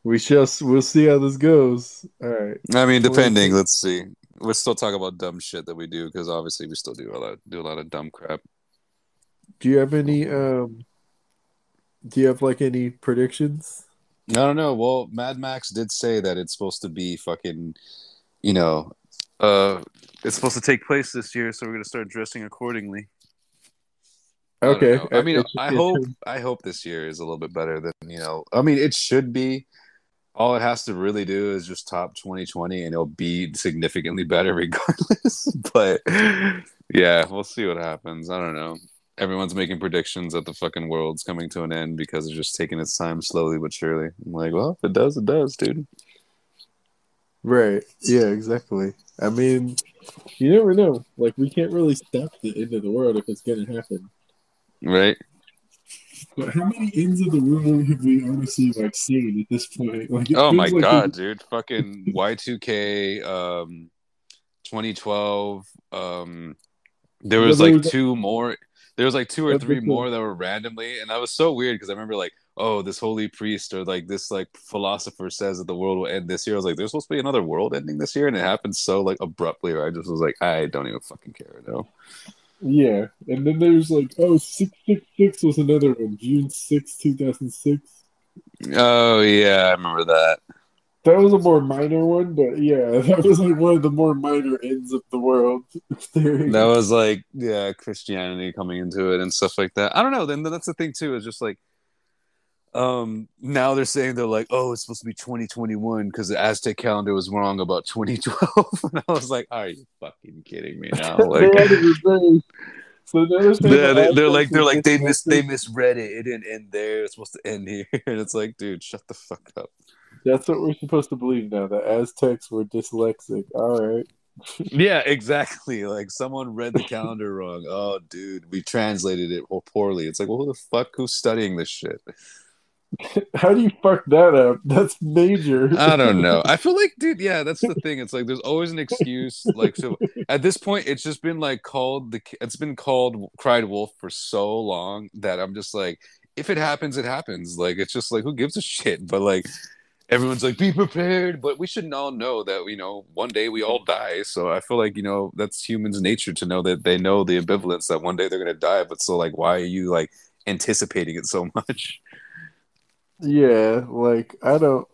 we shall. We'll see how this goes. All right. I mean, depending. Let's see. We'll still talk about dumb shit that we do because obviously we still do a lot. Do a lot of dumb crap. Do you have any? um Do you have like any predictions? I don't know. Well, Mad Max did say that it's supposed to be fucking, you know, uh, it's supposed to take place this year, so we're gonna start dressing accordingly. Okay. I, I mean, I hope I hope this year is a little bit better than you know. I mean, it should be. All it has to really do is just top 2020, and it'll be significantly better regardless. but yeah, we'll see what happens. I don't know. Everyone's making predictions that the fucking world's coming to an end because it's just taking its time slowly but surely. I'm like, well, if it does, it does, dude. Right. Yeah, exactly. I mean, you never know. Like, we can't really stop the end of the world if it's going to happen. Right. But how many ends of the world have we honestly like seen at this point? Like, oh my like god, dude! Fucking Y two K, um, twenty twelve. Um, there was like two more. There was like two or three more that were randomly, and that was so weird because I remember like, oh, this holy priest or like this like philosopher says that the world will end this year. I was like, there's supposed to be another world ending this year, and it happened so like abruptly. Or I just was like, I don't even fucking care now. Yeah, and then there's like oh six six six was another one, June 6, two thousand six. Oh yeah, I remember that. That was a more minor one, but yeah, that was like one of the more minor ends of the world. that was like yeah, Christianity coming into it and stuff like that. I don't know. Then that's the thing too. Is just like um, now they're saying they're like, oh, it's supposed to be 2021 because the Aztec calendar was wrong about 2012. and I was like, are you fucking kidding me now? Like, so they're, they're, they're like, they're like, they mis they misread it. It didn't end there. It's supposed to end here. And it's like, dude, shut the fuck up. That's what we're supposed to believe now. The Aztecs were dyslexic. All right. yeah, exactly. Like someone read the calendar wrong. Oh, dude, we translated it poorly. It's like, well, who the fuck who's studying this shit? How do you fuck that up? That's major. I don't know. I feel like, dude, yeah, that's the thing. It's like there's always an excuse. Like, so at this point, it's just been like called the. It's been called cried wolf for so long that I'm just like, if it happens, it happens. Like, it's just like who gives a shit. But like, everyone's like, be prepared. But we should all know that you know one day we all die. So I feel like you know that's humans' nature to know that they know the ambivalence that one day they're gonna die. But so like, why are you like anticipating it so much? Yeah, like I don't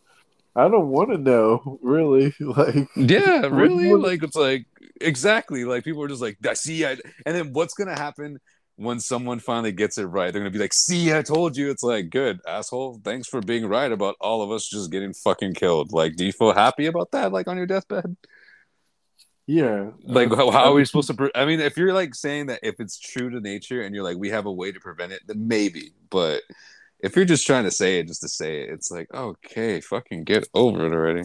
I don't want to know, really. Like, yeah, really. Like, it's like exactly like people are just like, "I see," I, and then what's gonna happen when someone finally gets it right? They're gonna be like, "See, I told you." It's like, good asshole. Thanks for being right about all of us just getting fucking killed. Like, do you feel happy about that? Like on your deathbed? Yeah. Like, uh, how, how are we supposed to? Pre- I mean, if you're like saying that if it's true to nature and you're like, we have a way to prevent it, then maybe, but if you're just trying to say it just to say it, it's like, okay, fucking get over it already.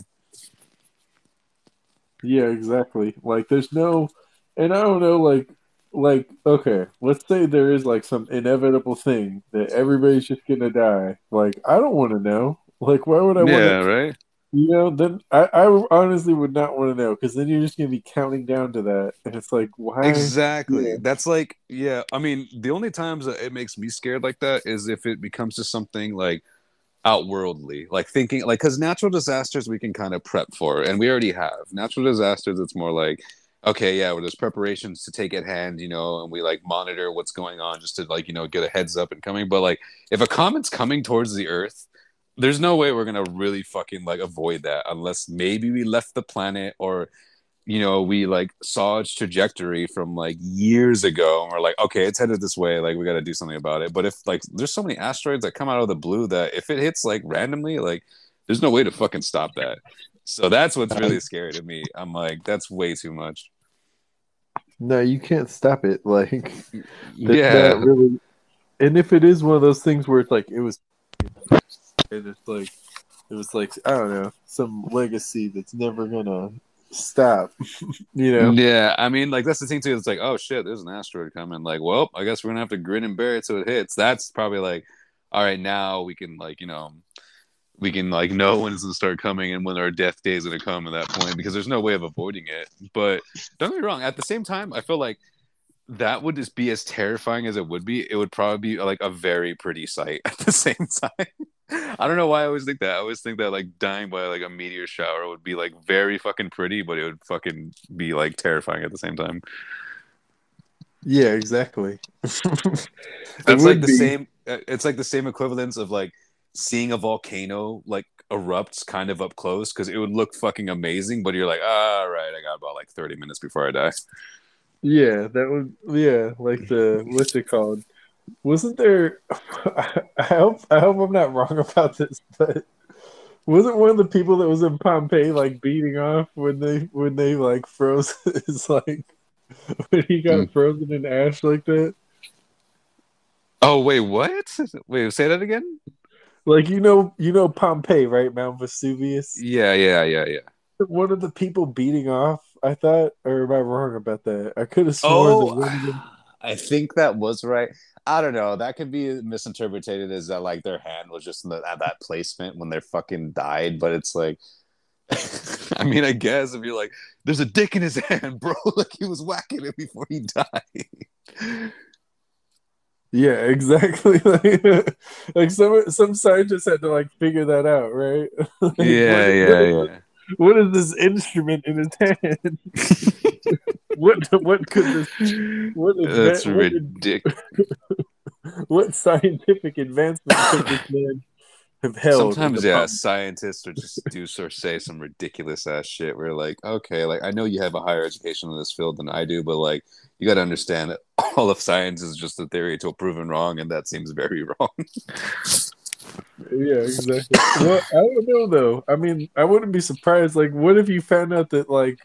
Yeah, exactly. Like there's no and I don't know like like okay, let's say there is like some inevitable thing that everybody's just to die. Like I don't want to know. Like why would I Yeah, wanna... right? You know, then I, I honestly would not want to know because then you're just to be counting down to that, and it's like, why? Exactly. Yeah. That's like, yeah. I mean, the only times that it makes me scared like that is if it becomes to something like outworldly, like thinking, like because natural disasters we can kind of prep for, and we already have natural disasters. It's more like, okay, yeah, well, there's preparations to take at hand, you know, and we like monitor what's going on just to like you know get a heads up and coming. But like, if a comet's coming towards the Earth there's no way we're gonna really fucking like avoid that unless maybe we left the planet or you know we like saw its trajectory from like years ago and we're like okay it's headed this way like we got to do something about it. But if like there's so many asteroids that come out of the blue that if it hits like randomly like there's no way to fucking stop that. So that's what's really scary to me. I'm like that's way too much no you can't stop it like that, yeah really and if it is one of those things where it's like it was and it's like it was like I don't know some legacy that's never gonna stop. you know? Yeah, I mean, like that's the thing too. It's like, oh shit, there's an asteroid coming. Like, well, I guess we're gonna have to grin and bear it till it hits. That's probably like, all right, now we can like you know, we can like know when it's gonna start coming and when our death day is gonna come at that point because there's no way of avoiding it. But don't get me wrong. At the same time, I feel like that would just be as terrifying as it would be. It would probably be like a very pretty sight at the same time. I don't know why I always think that. I always think that like dying by like a meteor shower would be like very fucking pretty, but it would fucking be like terrifying at the same time. Yeah, exactly. That's like the be. same. Uh, it's like the same equivalence of like seeing a volcano like erupts kind of up close because it would look fucking amazing, but you're like, all right, I got about like 30 minutes before I die. Yeah, that would yeah, like the what's it called? Wasn't there? I hope I hope I'm not wrong about this, but wasn't one of the people that was in Pompeii like beating off when they when they like froze his like when he got mm. frozen in ash like that? Oh wait, what? Wait, say that again. Like you know, you know Pompeii, right? Mount Vesuvius. Yeah, yeah, yeah, yeah. One of the people beating off I thought, or am I wrong about that? I could have sworn. Oh, I think that was right. I don't know. That could be misinterpreted as that like their hand was just the, at that placement when they're fucking died. But it's like, I mean, I guess if you're like, there's a dick in his hand, bro. like he was whacking it before he died. Yeah, exactly. like, like some some scientists had to like figure that out, right? like, yeah, yeah, yeah what is this instrument in his hand? what what could this? What is That's that, ridiculous. What, what scientific advancement could this man have held? Sometimes, yeah, pump? scientists or just do or say some ridiculous ass shit. We're like, okay, like I know you have a higher education in this field than I do, but like you got to understand that all of science is just a theory until proven wrong, and that seems very wrong. Yeah, exactly. well, I don't know though. I mean, I wouldn't be surprised. Like, what if you found out that like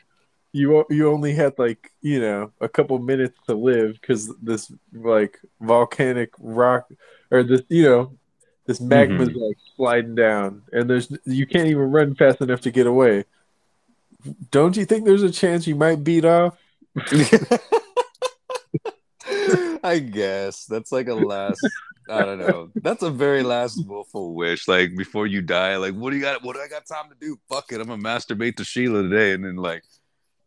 you you only had like you know a couple minutes to live because this like volcanic rock or this you know this magma mm-hmm. like sliding down and there's you can't even run fast enough to get away. Don't you think there's a chance you might beat off? I guess that's like a last I don't know. That's a very last willful wish. Like before you die, like what do you got? What do I got time to do? Fuck it, I'm gonna masturbate to Sheila today, and then like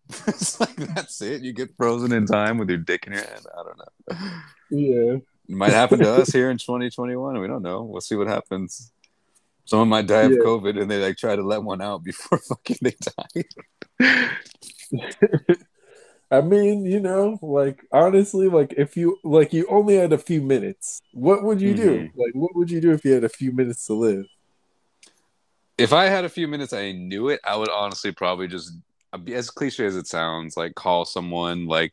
it's like that's it. You get frozen in time with your dick in your hand. I don't know. Yeah, it might happen to us here in 2021. We don't know. We'll see what happens. Someone might die of yeah. COVID, and they like try to let one out before fucking they die. I mean, you know, like honestly, like if you like you only had a few minutes, what would you mm-hmm. do? Like what would you do if you had a few minutes to live? If I had a few minutes I knew it, I would honestly probably just as cliche as it sounds, like call someone like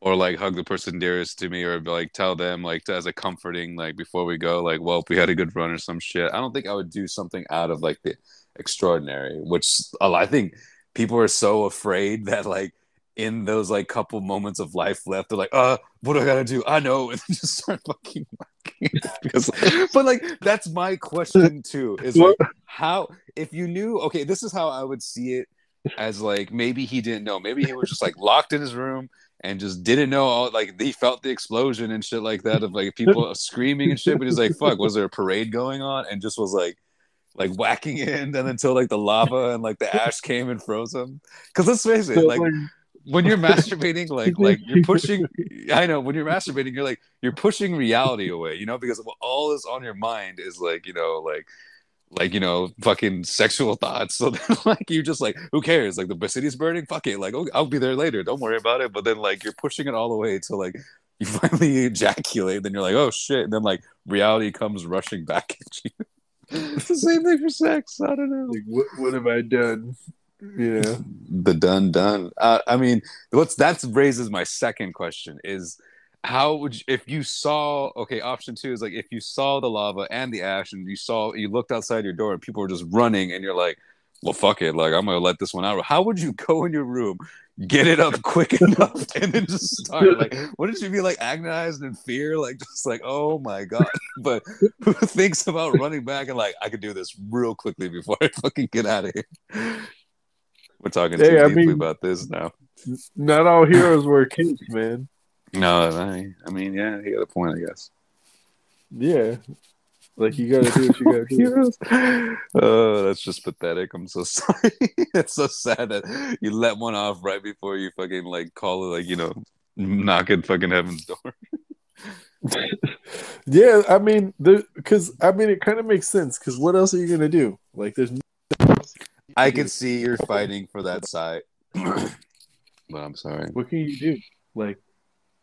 or like hug the person dearest to me or like tell them like to, as a comforting like before we go like well we had a good run or some shit i don't think i would do something out of like the extraordinary which i think people are so afraid that like in those like couple moments of life left they're like uh what do i gotta do? I know. And just start fucking because but like that's my question too is like how if you knew okay this is how i would see it as like maybe he didn't know maybe he was just like locked in his room and just didn't know all like he felt the explosion and shit like that of like people screaming and shit but he's like fuck was there a parade going on? And just was like like whacking in and until like the lava and like the ash came and froze him because let's face it like when you're masturbating like like you're pushing i know when you're masturbating you're like you're pushing reality away you know because all is on your mind is like you know like like you know fucking sexual thoughts. So then like you just like who cares? Like the city's burning? Fuck it. Like oh, i'll be there later. Don't worry about it. But then like you're pushing it all the way to like you finally ejaculate. Then you're like oh shit. And then like reality comes rushing back at you. It's the same thing for sex. I don't know. Like, what, what have i done? Yeah. The done done. Uh, i mean what's that raises my second question is how would you, if you saw okay option two is like if you saw the lava and the ash and you saw you looked outside your door and people were just running and you're like well fuck it like i'm gonna let this one out. How would you go in your room get it up quick enough and then just start like wouldn't you be like agonized in fear like just like oh my god. But who thinks about running back and like i could do this real quickly before i fucking get out of here. We're talking hey, too I deeply mean, about this now. not all heroes wear capes man no, I, I mean, yeah, he got a point, I guess. Yeah, like you gotta do what you gotta do. oh, that's just pathetic. I'm so sorry. it's so sad that you let one off right before you fucking like call it like you know knock at fucking heaven's door. yeah, I mean, because I mean, it kind of makes sense. Because what else are you gonna do? Like, there's. I can see you're fighting for that side, but I'm sorry. What can you do? Like,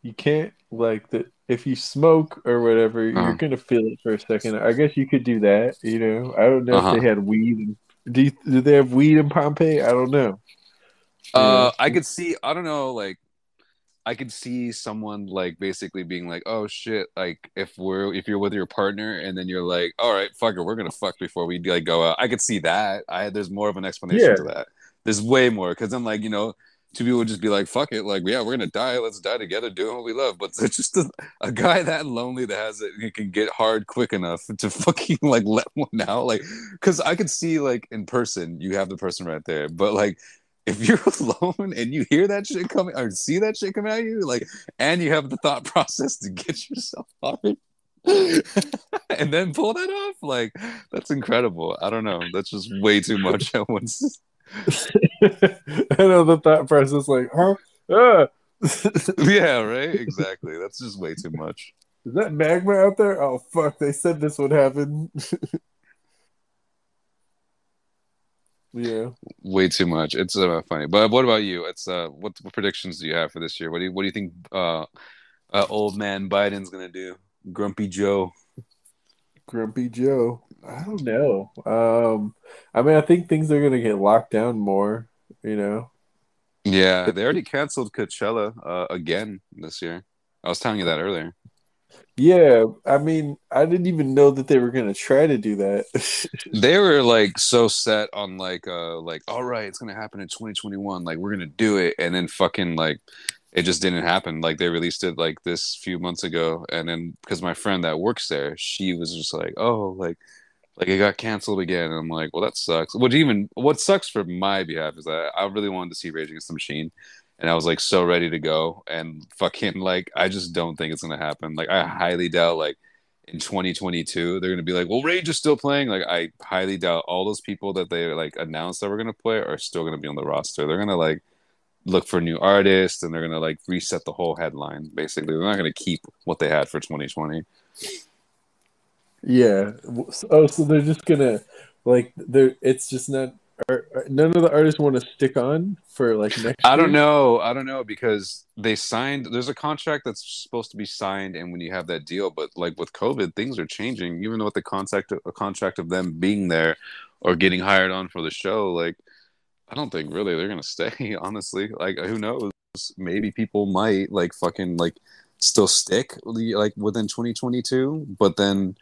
you can't like that if you smoke or whatever, uh-huh. you're gonna feel it for a second. I guess you could do that. You know, I don't know uh-huh. if they had weed. Do you, do they have weed in Pompeii? I don't know. Uh, I could see. I don't know. Like, I could see someone like basically being like, "Oh shit!" Like, if we're if you're with your partner and then you're like, "All right, fucker, we're gonna fuck before we like go out." I could see that. I there's more of an explanation yeah. to that. There's way more because I'm like, you know, two people would just be like, "Fuck it, like yeah, we're gonna die. Let's die together, doing what we love." But it's just a, a guy that lonely that has it, he can get hard quick enough to fucking like let one out, like because I could see like in person, you have the person right there, but like if you're alone and you hear that shit coming or see that shit coming at you, like, and you have the thought process to get yourself hard. and then pull that off like that's incredible i don't know that's just way too much at once I know the thought process like, huh? Ah. yeah, right. Exactly. That's just way too much. Is that magma out there? Oh fuck! They said this would happen. yeah. Way too much. It's uh, funny. But what about you? It's uh, what, what predictions do you have for this year? What do you What do you think? Uh, uh old man Biden's gonna do? Grumpy Joe. Grumpy Joe. I don't know. Um, I mean, I think things are going to get locked down more. You know. Yeah, they already canceled Coachella uh, again this year. I was telling you that earlier. Yeah, I mean, I didn't even know that they were going to try to do that. they were like so set on like uh like all right, it's going to happen in 2021, like we're going to do it and then fucking like it just didn't happen. Like they released it like this few months ago, and then because my friend that works there, she was just like, "Oh, like, like it got canceled again." And I'm like, "Well, that sucks." What even what sucks for my behalf is that I really wanted to see Rage Against the Machine, and I was like so ready to go, and fucking like I just don't think it's gonna happen. Like I highly doubt like in 2022 they're to be like well rage is still playing like i highly doubt all those people that they like announced that were to play are still to be on the roster they're to like look for new artists and they're going to like reset the whole headline basically they're not going to keep what they had for 2020 yeah oh so they're just going to like they're it's just not none of the artists want to stick on for like next. I don't know. I don't know because they signed. There's a contract that's supposed to be signed, and when you have that deal, but like with COVID, things are changing. Even though with the contract, a contract of them being there or getting hired on for the show, like I don't think really they're gonna stay. Honestly, like who knows? Maybe people might like fucking like still stick like within 2022, but then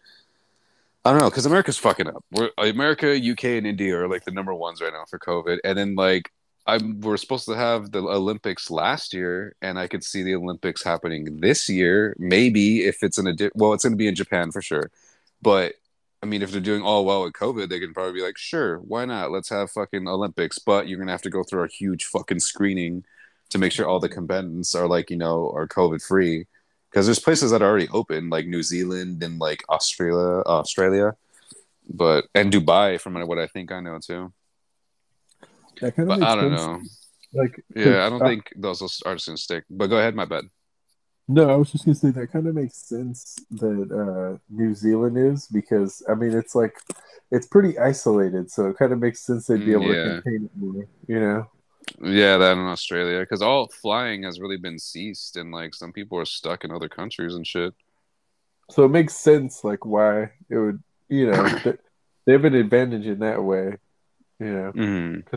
I don't know because America's fucking up. We're America, UK, and India are like the number ones right now for COVID, and then like I we're supposed to have the Olympics last year, and I could see the Olympics happening this year. Maybe if it's in a di- well, it's going to be in Japan for sure. But I mean, if they're doing all well with COVID, they can probably be like, sure, why not? Let's have fucking Olympics. But you're gonna have to go through a huge fucking screening to make sure all the combatants are like you know are COVID free because there's places that are already open, like New Zealand and like Australia, Australia, but and Dubai, from what I think I know too. That kind of but I don't know. Like, yeah, I don't uh, think those are just gonna stick. But go ahead, my bad. No, I was just gonna say that kind of makes sense that uh, New Zealand is because I mean it's like it's pretty isolated, so it kind of makes sense they'd be able yeah. to contain it more. You know. Yeah, that in Australia because all flying has really been ceased, and like some people are stuck in other countries and shit. So it makes sense, like why it would, you know, they have an advantage in that way, you know. Mm-hmm.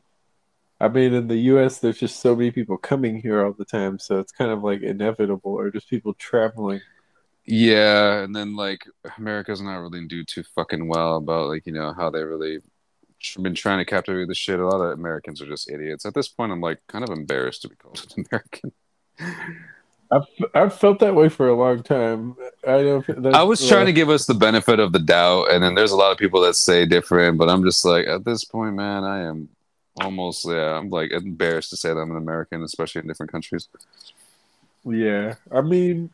I mean, in the U.S., there's just so many people coming here all the time, so it's kind of like inevitable, or just people traveling. Yeah, and then like America's not really do too fucking well about like you know how they really been trying to captivate the shit. A lot of Americans are just idiots. At this point, I'm like kind of embarrassed to be called an American. I've I've felt that way for a long time. I know. I was trying to give us the benefit of the doubt, and then there's a lot of people that say different. But I'm just like, at this point, man, I am almost yeah. I'm like embarrassed to say that I'm an American, especially in different countries. Yeah, I mean,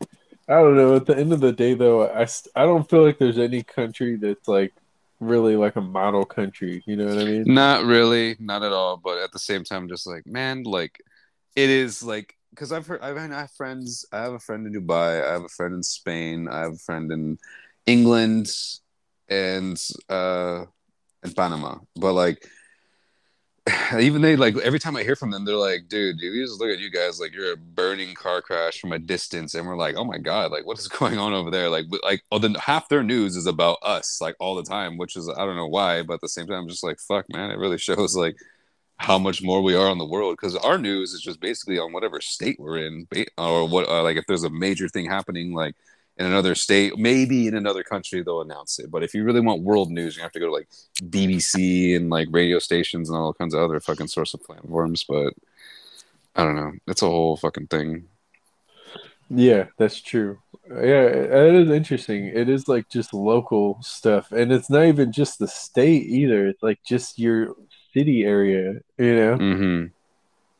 I don't know. At the end of the day, though, I I don't feel like there's any country that's like really like a model country. You know what I mean? Not really, not at all. But at the same time, just like man, like it is like because I've heard I've I have friends. I have a friend in Dubai. I have a friend in Spain. I have a friend in England and uh and Panama. But like even they like every time I hear from them, they're like, dude, dude, you just look at you guys like you're a burning car crash from a distance, and we're like, oh my god, like what is going on over there? Like, like, oh, then half their news is about us, like all the time, which is I don't know why, but at the same time, I'm just like, fuck, man, it really shows like how much more we are on the world because our news is just basically on whatever state we're in, or what, uh, like if there's a major thing happening, like in another state, maybe in another country they'll announce it. But if you really want world news, you have to go to like BBC and like radio stations and all kinds of other fucking source of platforms. But I don't know. It's a whole fucking thing. Yeah, that's true. Yeah, it is interesting. It is like just local stuff, and it's not even just the state either. It's like just your city area. You know, mm-hmm.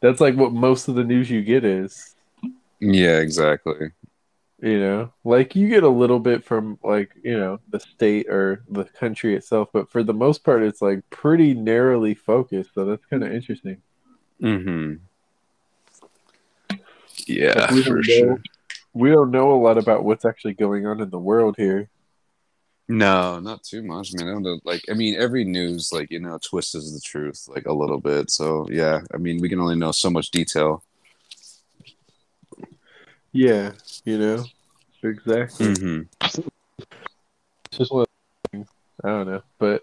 that's like what most of the news you get is. Yeah, exactly you know like you get a little bit from like you know the state or the country itself but for the most part it's like pretty narrowly focused so that's kind of interesting. Mm-hmm. Yeah like for sure. we don't know a lot about what's actually going on in the world here. No not too much. I mean, like i mean every news like you know twists the truth like a little bit. So yeah i mean we can only know so much detail yeah, you know, exactly. Mm-hmm. It's just one things. I don't know, but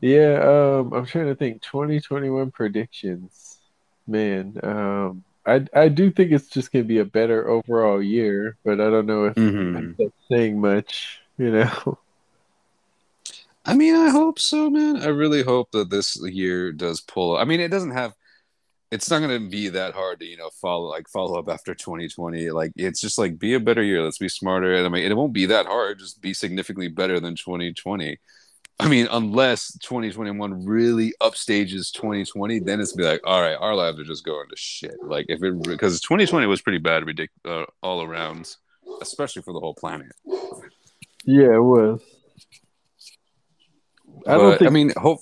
yeah, um, I'm trying to think. 2021 predictions, man. Um, I I do think it's just gonna be a better overall year, but I don't know if mm-hmm. that's saying much. You know. I mean, I hope so, man. I really hope that this year does pull. I mean, it doesn't have it's not going to be that hard to you know follow like follow up after 2020 like it's just like be a better year let's be smarter and i mean it won't be that hard just be significantly better than 2020 i mean unless 2021 really upstages 2020 then it's be like all right our lives are just going to shit. Like if it because 2020 was pretty bad ridiculous uh, all around especially for the whole planet. Yeah, it was. I don't think. I mean, hope.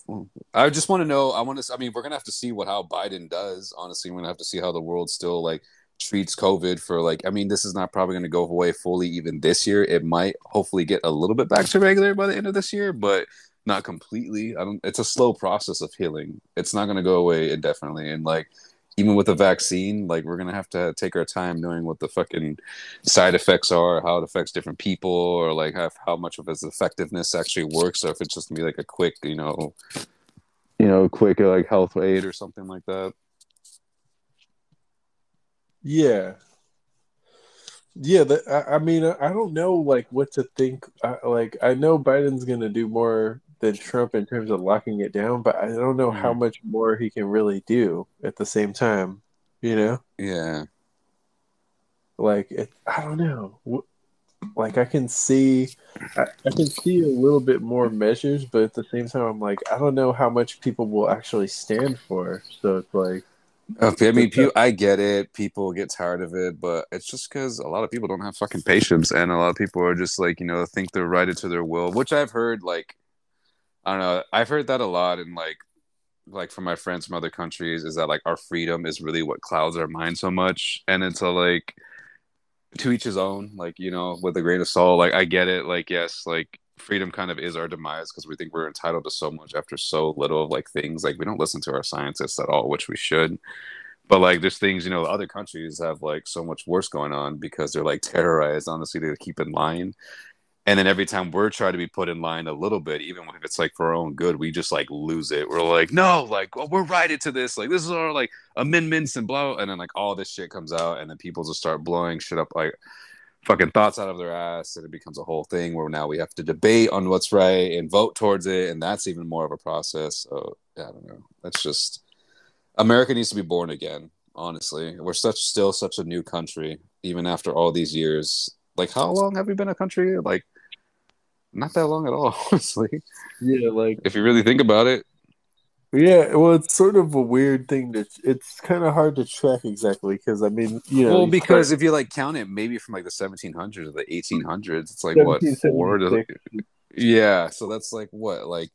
I just want to know. I want to. I mean, we're gonna have to see what how Biden does. Honestly, we're gonna have to see how the world still like treats COVID for like. I mean, this is not probably gonna go away fully even this year. It might hopefully get a little bit back to regular by the end of this year, but not completely. I don't. It's a slow process of healing. It's not gonna go away indefinitely, and like even with a vaccine, like we're gonna have to take our time knowing what the fucking side effects are, how it affects different people, or like how, how much of its effectiveness actually works, or if it's just gonna be like a quick, you know, you know, quick uh, like health aid or something like that. Yeah, yeah. The, I, I, mean, I don't know like what to think. I, like I know Biden's gonna do more than Trump in terms of locking it down, but I don't know mm. how much more he can really do at the same time. You know? Yeah. Like it, I don't know. Like I can see, I, I can see a little bit more measures, but at the same time, I'm like, I don't know how much people will actually stand for. So it's like. Okay, I mean, people, I get it. People get tired of it, but it's just because a lot of people don't have fucking patience, and a lot of people are just like, you know, think they're right into their will, which I've heard like I don't know. I've heard that a lot, and like, like from my friends from other countries, is that like our freedom is really what clouds our mind so much, and it's a like, to each his own. Like you know, with a grain of salt. Like I get it. Like yes, like freedom kind of is our demise because we think we're entitled to so much after so little of like things. Like we don't listen to our scientists at all, which we should. But like, there's things you know, other countries have like so much worse going on because they're like terrorized, honestly, to keep in line and then every time we're trying to be put in line a little bit even if it's like for our own good we just like lose it. We're like no like well, we're right into this. Like this is our like amendments and blah. And then like all this shit comes out and then people just start blowing shit up like fucking thoughts out of their ass and it becomes a whole thing where now we have to debate on what's right and vote towards it and that's even more of a process. So yeah, i don't know. That's just america needs to be born again honestly. We're such still such a new country even after all these years. Like how long have we been a country? Like not that long at all, honestly. Yeah, like if you really think about it. Yeah, well, it's sort of a weird thing that it's kind of hard to track exactly because I mean, you know, well, because if you like count it maybe from like the 1700s or the 1800s, it's like what four to yeah, so that's like what like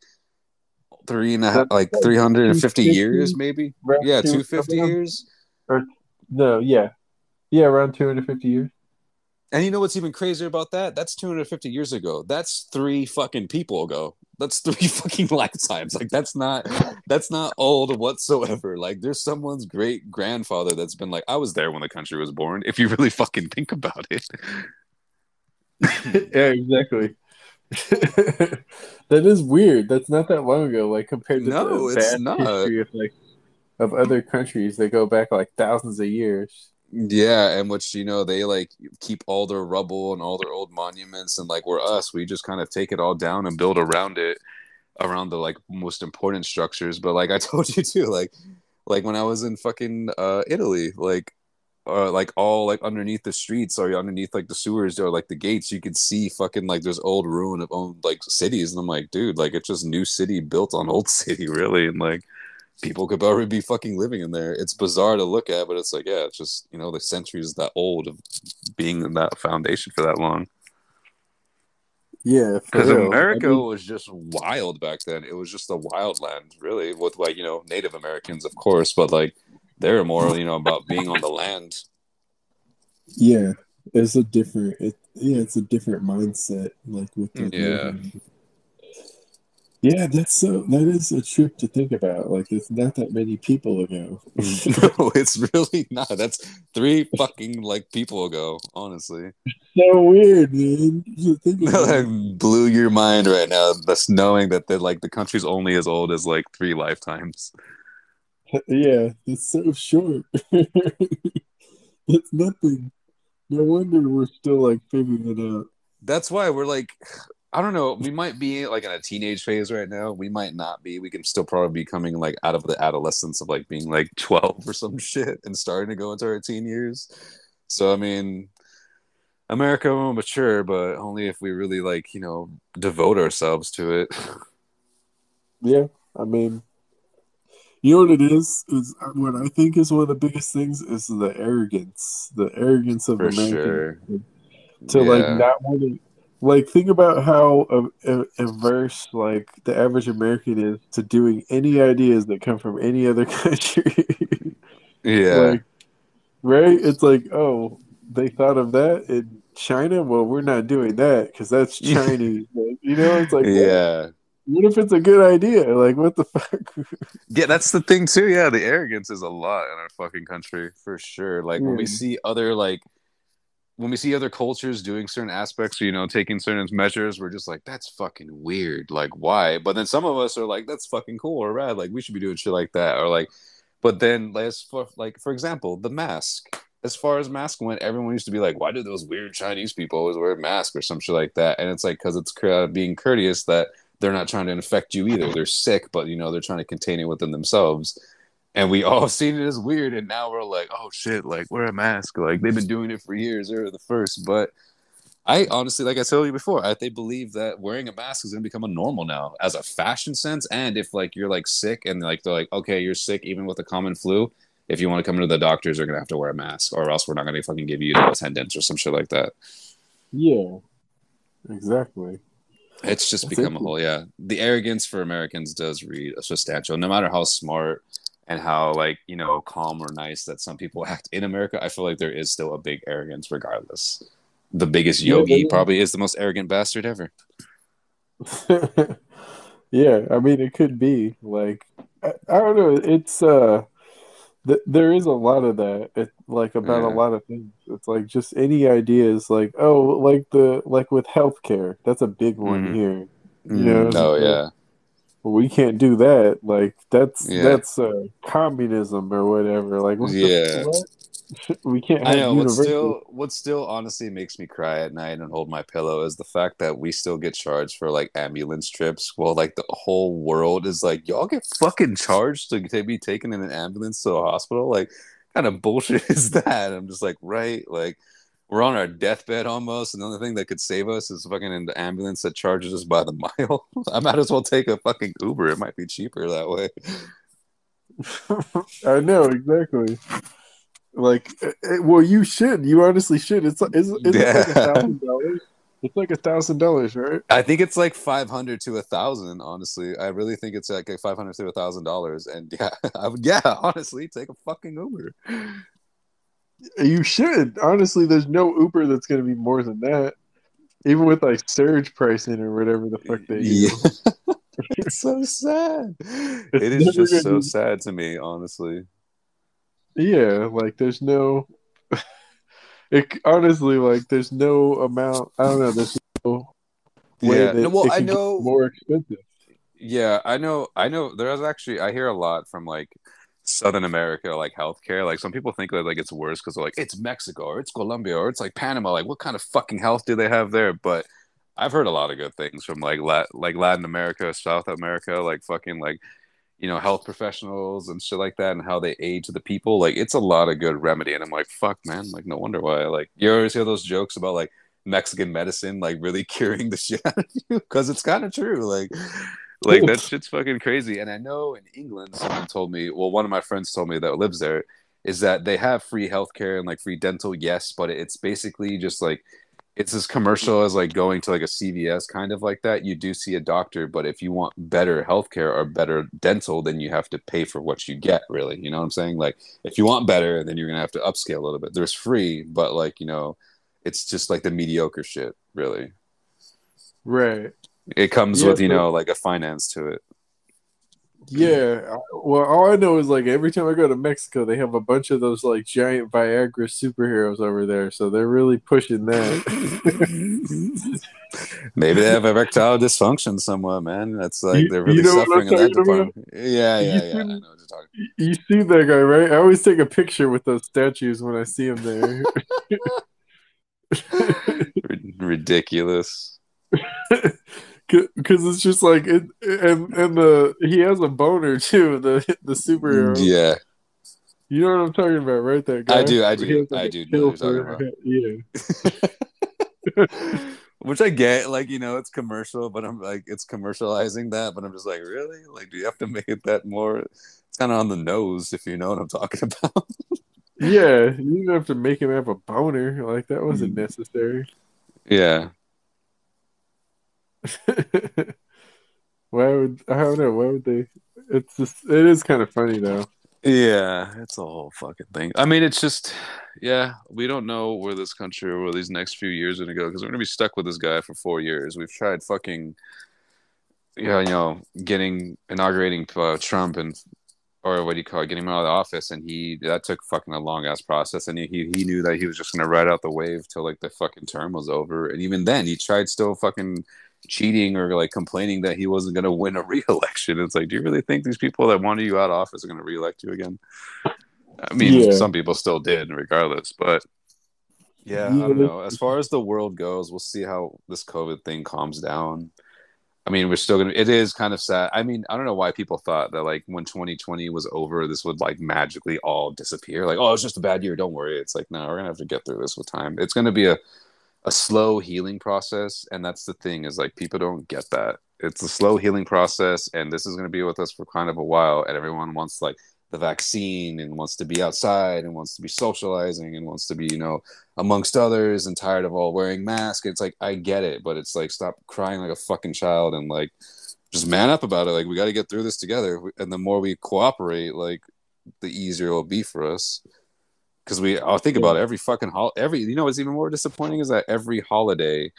three and a half, like 350 years maybe. Yeah, 250 years. Or no, yeah, yeah, around 250 years. And you know what's even crazier about that? That's 250 years ago. That's three fucking people ago. That's three fucking lifetimes. Like that's not that's not old whatsoever. Like there's someone's great grandfather that's been like, I was there when the country was born. If you really fucking think about it. yeah, exactly. that is weird. That's not that long ago. Like compared to no, the it's not. history of like of other countries, they go back like thousands of years. Yeah, and which you know they like keep all their rubble and all their old monuments, and like we're us, we just kind of take it all down and build around it, around the like most important structures. But like I told you too, like like when I was in fucking uh, Italy, like uh, like all like underneath the streets or underneath like the sewers or like the gates, you could see fucking like there's old ruin of old like cities, and I'm like, dude, like it's just new city built on old city, really, and like people could already be fucking living in there. It's bizarre to look at, but it's like, yeah, it's just you know the centuries that old of being in that foundation for that long. Yeah, because America I mean, was just wild back then. It was just a wild land, really, with like you know Native Americans, of course, but like they're more you know about being on the land. Yeah, it's a different. It, yeah, it's a different mindset. Like with the yeah. Yeah, that's so. That is a trip to think about. Like, it's not that many people ago. no, it's really not. That's three fucking like people ago. Honestly, so weird, man. that blew your mind right now. Just knowing that they're like the country's only as old as like three lifetimes. Yeah, it's so short. it's nothing. No wonder we're still like figuring it out. That's why we're like I don't know. We might be like in a teenage phase right now. We might not be. We can still probably be coming like out of the adolescence of like being like 12 or some shit and starting to go into our teen years. So, I mean, America will mature, but only if we really like, you know, devote ourselves to it. Yeah. I mean, you know what it is? Is uh, what I think is one of the biggest things is the arrogance, the arrogance of For America sure. to yeah. like not want to like think about how averse like the average American is to doing any ideas that come from any other country. yeah. Like, right? It's like, oh, they thought of that in China. Well, we're not doing that because that's Chinese. you know, it's like, yeah. What if it's a good idea? Like, what the fuck? yeah, that's the thing too. Yeah, the arrogance is a lot in our fucking country for sure. Like mm. when we see other like when we see other cultures doing certain aspects, you know, taking certain measures, we're just like, that's fucking weird. Like, why? But then some of us are like, that's fucking cool or rad. Like, we should be doing shit like that. Or like, but then, as for like, for example, the mask. As far as mask went, everyone used to be like, why do those weird Chinese people always wear a mask or some shit like that? And it's like, because it's uh, being courteous that they're not trying to infect you either. They're sick, but you know, they're trying to contain it within themselves and we all seen it as weird and now we're like oh shit like wear a mask. Like they've been doing it for years. They're the first. But i honestly like i told you before I, they believe that wearing a mask is going to become a normal now as a fashion sense. And if like you're like sick and like they're like okay you're sick even with a common flu if you want to come into the doctors you're going to have to wear a mask or else we're not going to fucking give you the attendance or some shit like that. Yeah. Exactly. It's just That's become a whole yeah. The arrogance for americans does read a substantial. No matter how smart and how like you know calm or nice that some people act in America, I feel like there is still a big arrogance regardless. The biggest yogi yeah, probably is the most arrogant bastard ever. yeah, I mean it could be like I, I don't know. It's uh, th- there is a lot of that. It, like about yeah. a lot of things. It's like just any ideas, like oh, like the like with healthcare. That's a big one mm-hmm. here. You mm-hmm. know, oh yeah we can't do that. Like that's yeah. that's uh, communism or whatever. Like yeah. we can't. I know. What still, what still honestly makes me cry at night and hold my pillow is the fact that we still get charged for like ambulance trips. Well, like the whole world is like, y'all get fucking charged to be taken in an ambulance to a hospital. Like, kind of bullshit is that? I'm just like, right, like we're on our deathbed almost, and the only thing that could save us is fucking in the ambulance that charges us by the mile. I might as well take a fucking Uber. It might be cheaper that way. I know exactly. Like, eh, eh, well, you should. You honestly should. It's it's, it's yeah. like a thousand dollars. It's like a thousand dollars, right? I think it's like five hundred to a thousand. Honestly, I really think it's like five hundred to a thousand dollars. And yeah, I would, yeah, honestly, take a fucking Uber. You should. Honestly, there's no Uber that's going to be more than that. Even with like surge pricing or whatever the fuck they yeah. it's so sad. It's it is just so be... sad to me, honestly. Yeah, like there's no. it honestly like there's no amount. I don't know. There's no way yeah. that well, I know more expensive. Yeah, I know. I know. There's actually I hear a lot from like Southern America like healthcare. Like some people think that like it's worse because like it's Mexico or it's Colombia or it's like Panama. Like what kind of fucking health do they have there? But I've heard a lot of good things from like like Latin America, South America, like fucking like you know health professionals and shit like that, and how they aid to the people. Like it's a lot of good remedy, and I'm like, fuck, man. Like no wonder why. Like you always hear those jokes about like Mexican medicine like really curing the shit out of you because it's kind of true. Like like that shit's fucking crazy. And I know in England, someone told me, well, one of my friends told me that lives there, is that they have free healthcare and like free dental, yes, but it's basically just like it's as commercial as like going to like a CVS kind of like that. You do see a doctor, but if you want better healthcare or better dental, then you have to pay for what you get, really. You know what I'm saying? Like if you want better, then you're gonna have to upscale a little bit. There's free, but like, you know, it's just like the mediocre shit, really. Right. It comes yeah, with you know like a finance to it. Yeah, well, all I know is like every time I go to Mexico, they have a bunch of those like giant Viagra superheroes over there, so they're really pushing that. Maybe they have erectile dysfunction somewhere, man. That's like you, they're really you know suffering in that department. Yeah, yeah, yeah. See, you see that guy, right? I always take a picture with those statues when I see him there. Ridiculous because it's just like it, and and the he has a boner too. The the superhero. Yeah. You know what I'm talking about, right? That guy. I do. I do. I do. Know yeah. Which I get, like you know, it's commercial, but I'm like, it's commercializing that, but I'm just like, really? Like, do you have to make it that more? It's kind of on the nose, if you know what I'm talking about. yeah, you don't have to make him have a boner. Like that wasn't mm. necessary. Yeah, why would I don't know? Why would they? It's just it is kind of funny though. Yeah, it's a whole fucking thing. I mean, it's just, yeah, we don't know where this country or where these next few years are gonna go because we're gonna be stuck with this guy for four years. We've tried fucking, yeah, you know, getting inaugurating uh, Trump and or what do you call it, getting him out of the office, and he that took fucking a long ass process, and he, he he knew that he was just gonna ride out the wave till like the fucking term was over, and even then he tried still fucking cheating or like complaining that he wasn't gonna win a re-election. It's like, do you really think these people that wanted you out of office are gonna re-elect you again? I mean, yeah. some people still did, regardless, but yeah, I don't know. As far as the world goes, we'll see how this COVID thing calms down. I mean, we're still gonna. It is kind of sad. I mean, I don't know why people thought that like when 2020 was over, this would like magically all disappear. Like, oh, it's just a bad year. Don't worry. It's like, no, we're gonna have to get through this with time. It's gonna be a a slow healing process, and that's the thing is like people don't get that. It's a slow healing process, and this is gonna be with us for kind of a while. And everyone wants like the vaccine and wants to be outside and wants to be socializing and wants to be you know amongst others and tired of all wearing masks it's like i get it but it's like stop crying like a fucking child and like just man up about it like we got to get through this together and the more we cooperate like the easier it will be for us because we i'll think about every fucking hol every you know what's even more disappointing is that every holiday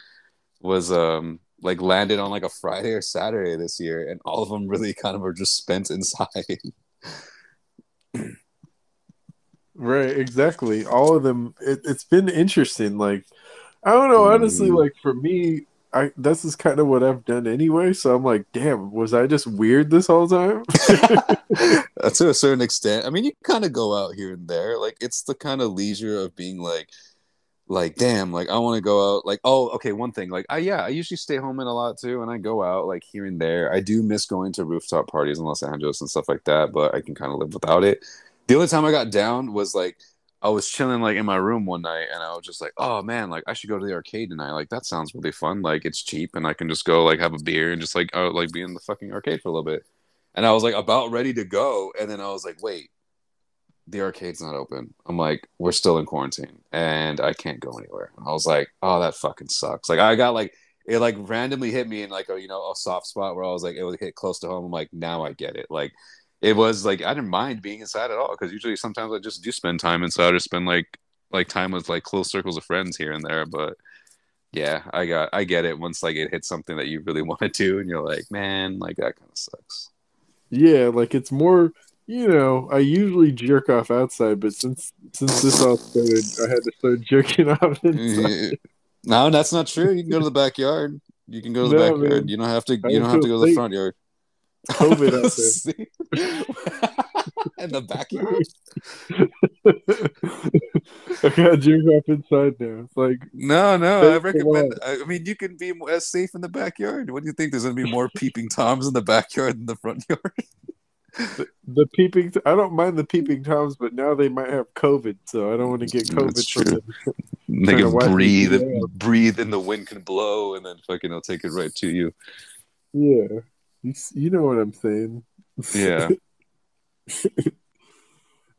was um like landed on like a friday or saturday this year and all of them really kind of are just spent inside right, exactly. All of them. It, has been interesting. Like, I don't know. Honestly, mm. like for me, I this is kind of what I've done anyway. So I'm like, damn, was I just weird this whole time? to a certain extent. I mean, you kind of go out here and there. Like, it's the kind of leisure of being like like damn like i want to go out like oh okay one thing like i yeah i usually stay home in a lot too and i go out like here and there i do miss going to rooftop parties in los angeles and stuff like that but i can kind of live without it the only time i got down was like i was chilling like in my room one night and i was just like oh man like i should go to the arcade tonight like that sounds really fun like it's cheap and i can just go like have a beer and just like oh like be in the fucking arcade for a little bit and i was like about ready to go and then i was like wait the arcade's not open. I'm like, we're still in quarantine and I can't go anywhere. And I was like, oh, that fucking sucks. Like I got like it like randomly hit me in like a you know a soft spot where I was like it would hit close to home. I'm like, now I get it. Like it was like I didn't mind being inside at all because usually sometimes I just do spend time inside or spend like like time with like close circles of friends here and there. But yeah, I got I get it once like it hits something that you really want to do and you're like, man, like that kind of sucks. Yeah, like it's more you know, I usually jerk off outside, but since since this all started, I had to start jerking off inside. Mm-hmm. No, that's not true. You can go to the backyard. You can go to the no, backyard. Man. You don't have to. You don't have to go to the front yard. COVID out there. In the backyard. I gotta jerk off inside there. It's like no, no. I recommend. I mean, you can be as safe in the backyard. What do you think? There's gonna be more peeping toms in the backyard than the front yard the, the, peeping. I don't mind the peeping toms, but now they might have COVID, so I don't want to get COVID That's from true. They can breathe, breathe, and the wind can blow, and then fucking they'll take it right to you. Yeah, you, you know what I'm saying. Yeah.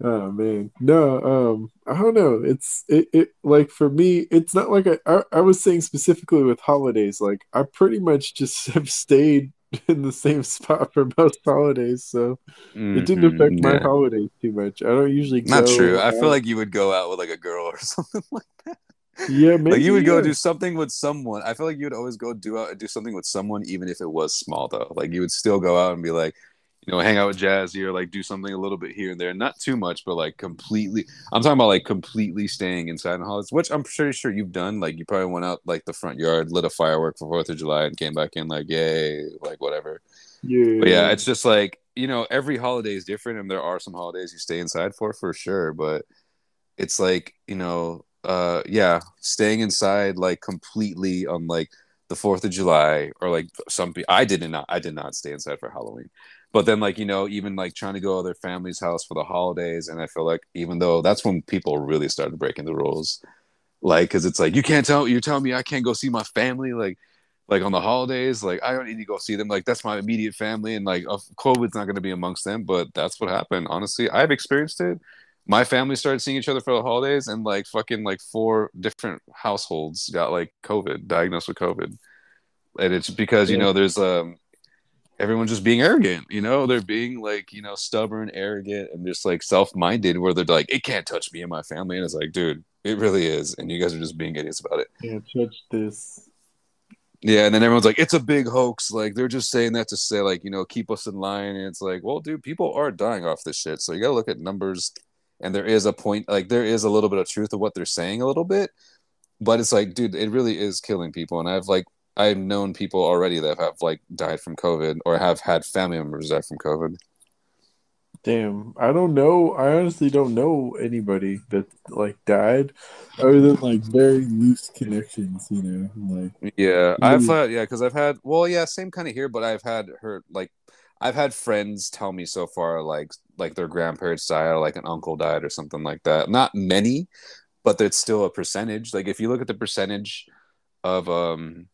oh man, no. Um, I don't know. It's it, it like for me, it's not like I, I I was saying specifically with holidays. Like I pretty much just have stayed in the same spot for most holidays, so mm-hmm, it didn't affect yeah. my holidays too much. I don't usually. Not true. Out. I feel like you would go out with like a girl or something like that. Yeah, maybe, like you would go do something with someone. I feel like you would always go do out do something with someone, even if it was small though. Like you would still go out and be like, you know, hang out with Jazzy or like do something a little bit here and there. Not too much, but like completely. I'm talking about like completely staying inside the holidays, which I'm pretty sure you've done. Like you probably went out like the front yard, lit a firework for Fourth of July, and came back in like yay, like whatever. Yeah. But yeah, it's just like you know, every holiday is different, and there are some holidays you stay inside for for sure. But it's like you know, uh, yeah, staying inside like completely on like the Fourth of July or like some. I did not. I did not stay inside for Halloween but then like you know even like trying to go to their family's house for the holidays and i feel like even though that's when people really started breaking the rules like because it's like you can't tell you're telling me i can't go see my family like like on the holidays like i don't need to go see them like that's my immediate family and like covid's not going to be amongst them but that's what happened honestly i've experienced it my family started seeing each other for the holidays and like fucking like four different households got like covid diagnosed with covid and it's because you know there's um everyone just being arrogant. You know, they're being like you know stubborn, arrogant, and just like self-minded, where they're like, it can't touch me and my family, and it's like, dude, it really is, and you guys are just being idiots about it. Can't touch this. Yeah, and then everyone's like, it's a big hoax. Like they're just saying that to say, like, you know, keep us in line. And it's like, well, dude, people are dying off this shit. So you gotta look at numbers. And there is a point, like there is a little bit of truth of what they're saying a little bit. But it's like, dude, it really is killing people. And I've like I've known people already that have like died from COVID or have had family members die from COVID. Damn, I don't know. I honestly don't know anybody that like died, other than like very loose connections. You know, like yeah, I've had yeah, because I've had well, yeah, same kind of here, but I've had her like I've had friends tell me so far like like their grandparents died, or like an uncle died, or something like that. Not many, but it's still a percentage. Like if you look at the percentage of um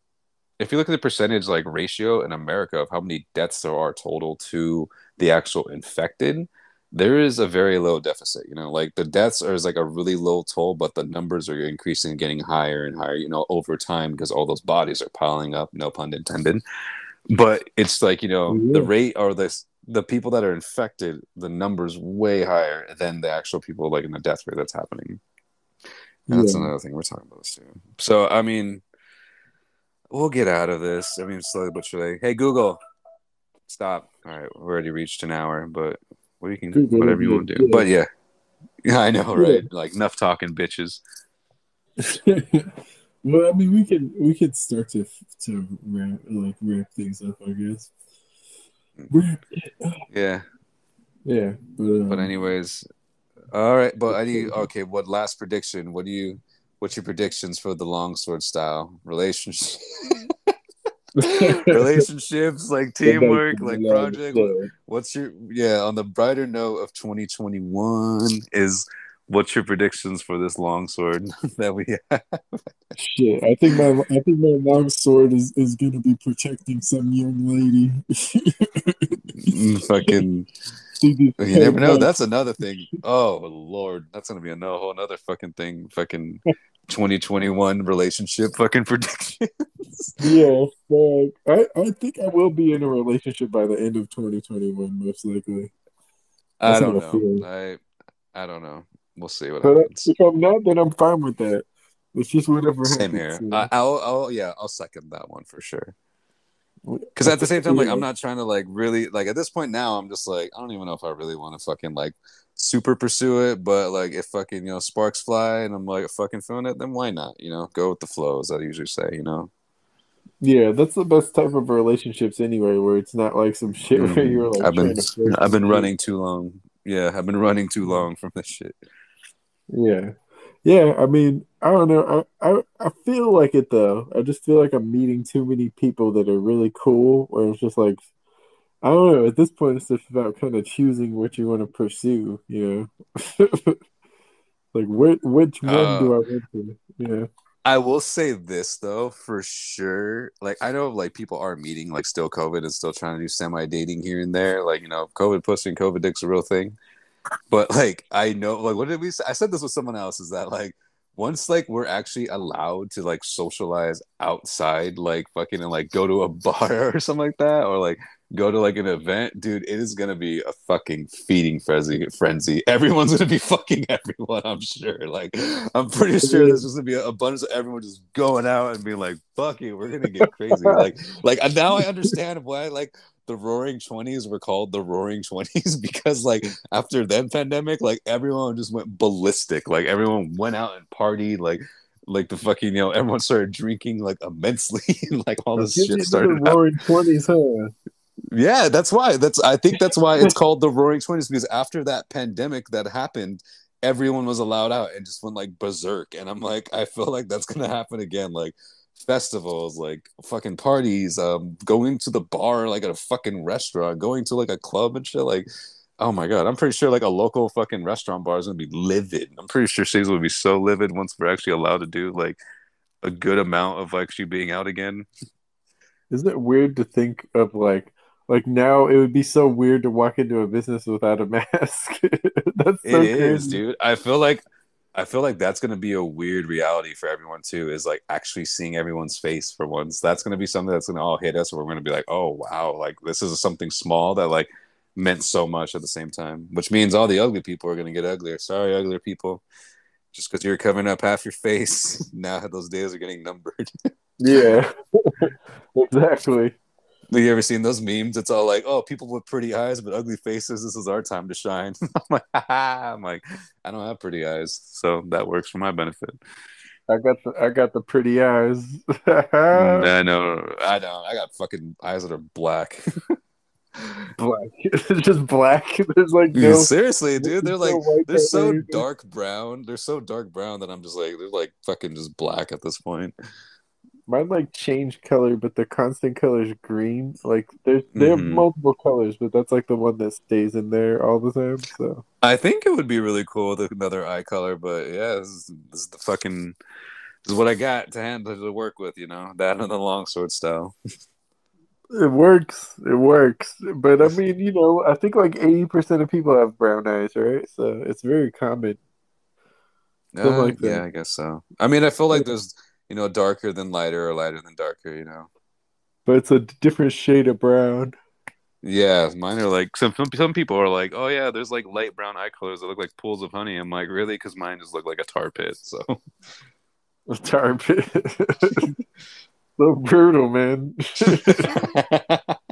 if you look at the percentage like ratio in America of how many deaths there are total to the actual infected, there is a very low deficit. You know, like the deaths are like a really low toll, but the numbers are increasing, getting higher and higher. You know, over time because all those bodies are piling up. No pun intended. But it's like you know yeah. the rate or the the people that are infected, the numbers way higher than the actual people like in the death rate that's happening. And that's another thing we're talking about this too. So I mean, we'll get out of this. I mean, slowly but surely. Hey, Google, stop. All right, we've already reached an hour, but we can Google, whatever you want to do. Yeah. But yeah, yeah, I know, right? Like enough talking, bitches. well, I mean, we can we can start to to wrap like wrap things up, I guess. Wrap Yeah. Yeah, but, um, but anyways, all right. But I need okay. What last prediction? What do you? what's your predictions for the longsword style relationship? relationships like teamwork like project what's your yeah on the brighter note of 2021 is what's your predictions for this longsword that we have shit i think my i think my longsword is is gonna be protecting some young lady mm, fucking you never know. That's another thing. Oh Lord, that's gonna be a no, whole another fucking thing. Fucking 2021 relationship fucking predictions. yeah, but I I think I will be in a relationship by the end of 2021, most likely. That's I don't know. I I don't know. We'll see what but happens. If I'm not, then I'm fine with that. It's just whatever. Same happens, here. I, I'll, I'll yeah, I'll second that one for sure because at the same time like i'm not trying to like really like at this point now i'm just like i don't even know if i really want to fucking like super pursue it but like if fucking you know sparks fly and i'm like fucking feeling it then why not you know go with the flow as i usually say you know yeah that's the best type of relationships anyway where it's not like some shit mm-hmm. where you're like i've been i've been running too long yeah i've been running too long from this shit yeah yeah, I mean, I don't know. I, I I feel like it though. I just feel like I'm meeting too many people that are really cool. Where it's just like, I don't know. At this point, it's just about kind of choosing what you want to pursue. You know, like which which one uh, do I want to? Yeah. I will say this though, for sure. Like I know like people are meeting like still COVID and still trying to do semi dating here and there. Like, you know, COVID pussy and COVID dick's a real thing but like I know like what did we say? I said this with someone else is that like once like we're actually allowed to like socialize outside like fucking and like go to a bar or something like that or like go to like an event dude it is gonna be a fucking feeding frenzy frenzy. Everyone's gonna be fucking everyone i'm sure. Like i'm pretty sure there's just gonna be a abundance of everyone just going out and being like fuck it we're gonna get crazy. Like like now i understand why like the roaring 20s were called the roaring 20s because like after that pandemic like everyone just went ballistic. Like everyone went out and partied like like the fucking you know everyone started drinking like immensely. And like all this shit started roaring 20s huh yeah that's why that's i think that's why it's called the roaring 20s because after that pandemic that happened everyone was allowed out and just went like berserk and i'm like i feel like that's gonna happen again like festivals, like fucking parties, um, going to the bar like at a fucking restaurant, going to like a club and shit. Like, oh my god, I'm pretty sure like a local fucking restaurant bar is gonna be livid. I'm pretty sure cities will be so livid once we're actually allowed to do like a good amount of like actually being out again. Isn't it weird to think of like like now it would be so weird to walk into a business without a mask. That's so it is, dude. I feel like I feel like that's going to be a weird reality for everyone too. Is like actually seeing everyone's face for once. That's going to be something that's going to all hit us, where we're going to be like, "Oh wow, like this is something small that like meant so much at the same time." Which means all the ugly people are going to get uglier. Sorry, uglier people. Just because you're covering up half your face, now those days are getting numbered. yeah, exactly. Have you ever seen those memes? It's all like, "Oh, people with pretty eyes but ugly faces. This is our time to shine." I'm like, I'm like, I don't have pretty eyes, so that works for my benefit. I got the I got the pretty eyes. Mm, I know. I don't. I got fucking eyes that are black. black. It's just black. There's like no, seriously, dude. They're like they're so dark brown. They're so dark brown that I'm just like they're like fucking just black at this point. Mine like change color, but the constant color is green. Like there's they have mm-hmm. multiple colors, but that's like the one that stays in there all the time. So I think it would be really cool with another eye color, but yeah, this is, this is the fucking this is what I got to handle to work with. You know that and the longsword style. It works. It works. But I mean, you know, I think like eighty percent of people have brown eyes, right? So it's very common. Uh, like yeah, I guess so. I mean, I feel like there's you know darker than lighter or lighter than darker. You know, but it's a different shade of brown. Yeah, mine are like some some people are like, oh yeah, there's like light brown eye colors that look like pools of honey. I'm like, really? Because mine just look like a tar pit. So a tar pit. so brutal, man.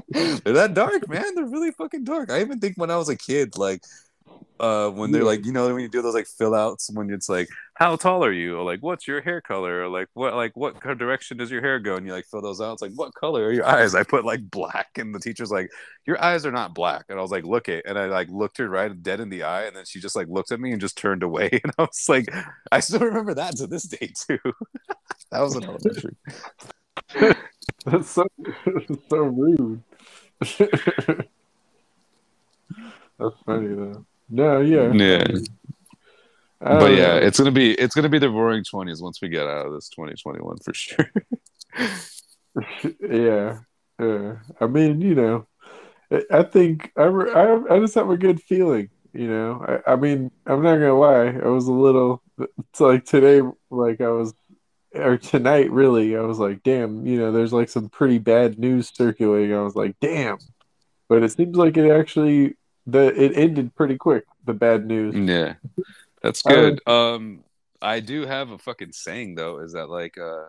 they're that dark, man. They're really fucking dark. I even think when I was a kid, like uh when they're like you know when you do those like fill outs when it's like how tall are you? or like what's your hair color? or like what like what direction does your hair go? and you like fill those out it's like what color are your eyes? I put like black and the teacher's like your eyes are not black. And i was like look it. And i like looked her right dead in the eye and then she just like looked at me and just turned away. And i was like i still remember that to this day too. That was an elementary. That's so so rude. That's funny though no, yeah, yeah. But yeah, it's gonna be it's gonna be the Roaring Twenties once we get out of this 2021 for sure. yeah, yeah. I mean, you know, I think I, I I just have a good feeling. You know, I, I mean, I'm not gonna lie. I was a little. It's like today, like I was, or tonight, really. I was like, damn. You know, there's like some pretty bad news circulating. I was like, damn. But it seems like it actually the it ended pretty quick. The bad news. Yeah, that's good. Um, um, I do have a fucking saying though. Is that like uh,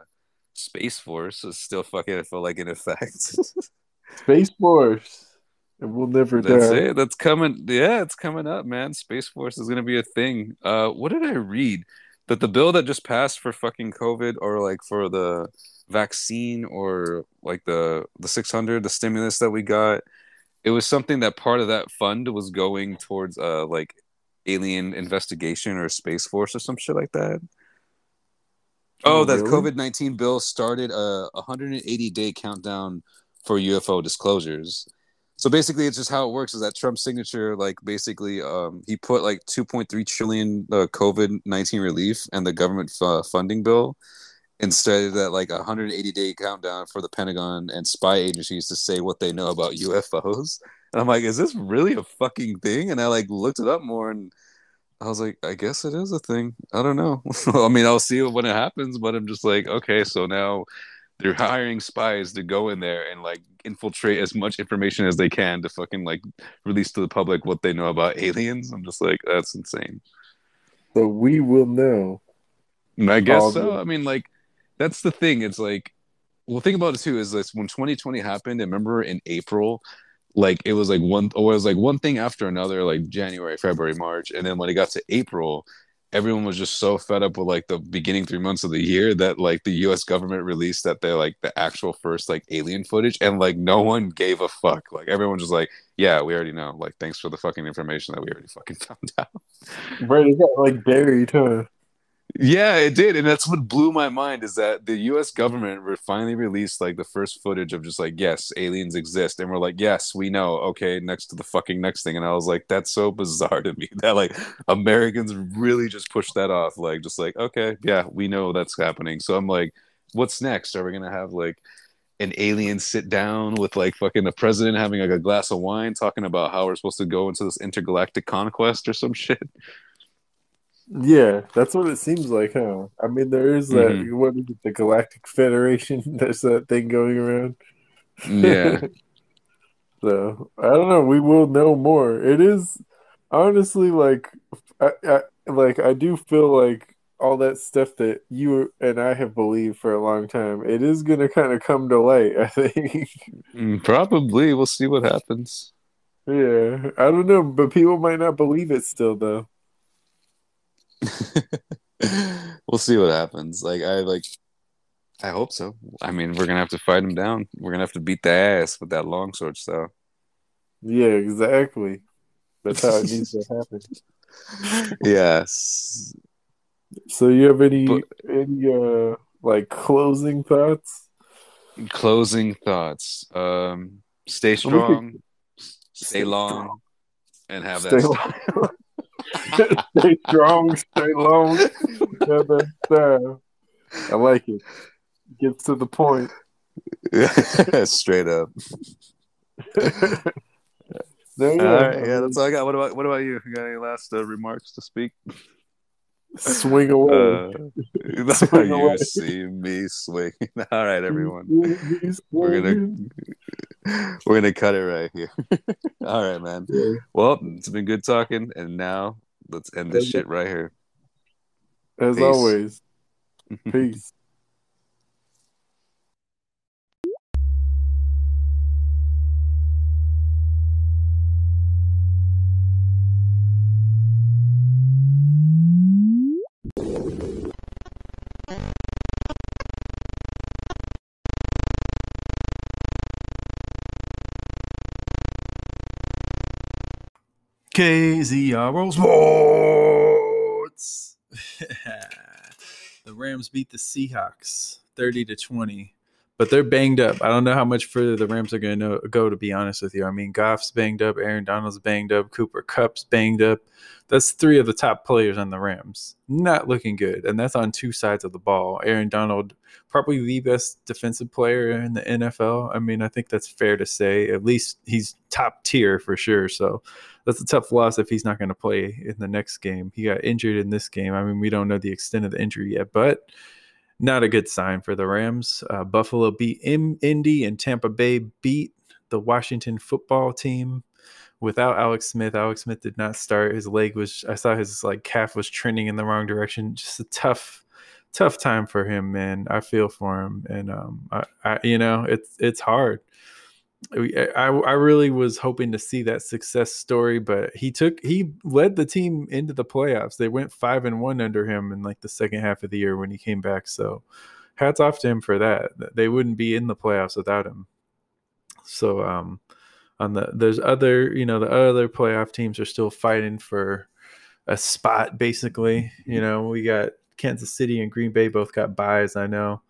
Space Force is still fucking I feel like in effect. Space Force. And we'll never That's die. it. That's coming. Yeah, it's coming up, man. Space Force is gonna be a thing. Uh, what did I read? That the bill that just passed for fucking COVID or like for the vaccine or like the the 600 the stimulus that we got it was something that part of that fund was going towards uh like alien investigation or space force or some shit like that. Oh, oh that really? COVID nineteen bill started a 180 day countdown for UFO disclosures. So basically, it's just how it works is that Trump's signature, like basically, um, he put like 2.3 trillion uh, COVID 19 relief and the government f- funding bill, instead of that like a 180 day countdown for the Pentagon and spy agencies to say what they know about UFOs. And I'm like, is this really a fucking thing? And I like looked it up more and I was like, I guess it is a thing. I don't know. I mean, I'll see when it happens, but I'm just like, okay, so now they're hiring spies to go in there and like infiltrate as much information as they can to fucking like release to the public what they know about aliens. I'm just like, that's insane. So we will know. I guess so. I mean, like, that's the thing. It's like, well, think about it too. Is this when 2020 happened? I remember in April, like it was like one, or it was like one thing after another, like January, February, March, and then when it got to April, everyone was just so fed up with like the beginning three months of the year that like the U.S. government released that they're like the actual first like alien footage, and like no one gave a fuck. Like everyone was like, yeah, we already know. Like thanks for the fucking information that we already fucking found out. Right, it got like buried, huh? Yeah, it did, and that's what blew my mind is that the U.S. government finally released like the first footage of just like, yes, aliens exist, and we're like, yes, we know. Okay, next to the fucking next thing, and I was like, that's so bizarre to me that like Americans really just pushed that off, like just like, okay, yeah, we know that's happening. So I'm like, what's next? Are we gonna have like an alien sit down with like fucking the president having like a glass of wine, talking about how we're supposed to go into this intergalactic conquest or some shit? Yeah, that's what it seems like, huh? I mean, there is that. Mm-hmm. What is it? The Galactic Federation. There's that thing going around. Yeah. so I don't know. We will know more. It is honestly like, I, I like I do feel like all that stuff that you and I have believed for a long time. It is going to kind of come to light. I think. Mm, probably. We'll see what happens. Yeah, I don't know, but people might not believe it still, though. we'll see what happens. Like I like I hope so. I mean, we're gonna have to fight him down. We're gonna have to beat the ass with that longsword style. Yeah, exactly. That's how it needs to happen. Yes. So you have any but, any uh like closing thoughts? Closing thoughts. Um stay strong, stay long, and have stay that. Long. stay strong, stay long. I like it. Gets to the point. Straight up. There all right, yeah, that's all I got. What about what about you? You got any last uh, remarks to speak? Swing away. Uh, swing you away. see me swing. all right, everyone. We're gonna we're gonna cut it right here. all right, man. Well, it's been good talking, and now let's end this shit right here. As Peace. always. Peace. KZRO Sports. the Rams beat the Seahawks 30 to 20, but they're banged up. I don't know how much further the Rams are going to go, to be honest with you. I mean, Goff's banged up, Aaron Donald's banged up, Cooper Kupp's banged up. That's three of the top players on the Rams. Not looking good. And that's on two sides of the ball. Aaron Donald, probably the best defensive player in the NFL. I mean, I think that's fair to say. At least he's top tier for sure. So, that's a tough loss if he's not going to play in the next game. He got injured in this game. I mean, we don't know the extent of the injury yet, but not a good sign for the Rams. Uh, Buffalo beat in- Indy and Tampa Bay beat the Washington football team without Alex Smith. Alex Smith did not start. His leg was I saw his like calf was trending in the wrong direction. Just a tough tough time for him, man. I feel for him and um I, I you know, it's it's hard. I, I really was hoping to see that success story, but he took he led the team into the playoffs. They went five and one under him in like the second half of the year when he came back. So hats off to him for that. They wouldn't be in the playoffs without him. So um on the there's other, you know, the other playoff teams are still fighting for a spot basically. You know, we got Kansas City and Green Bay both got buys, I know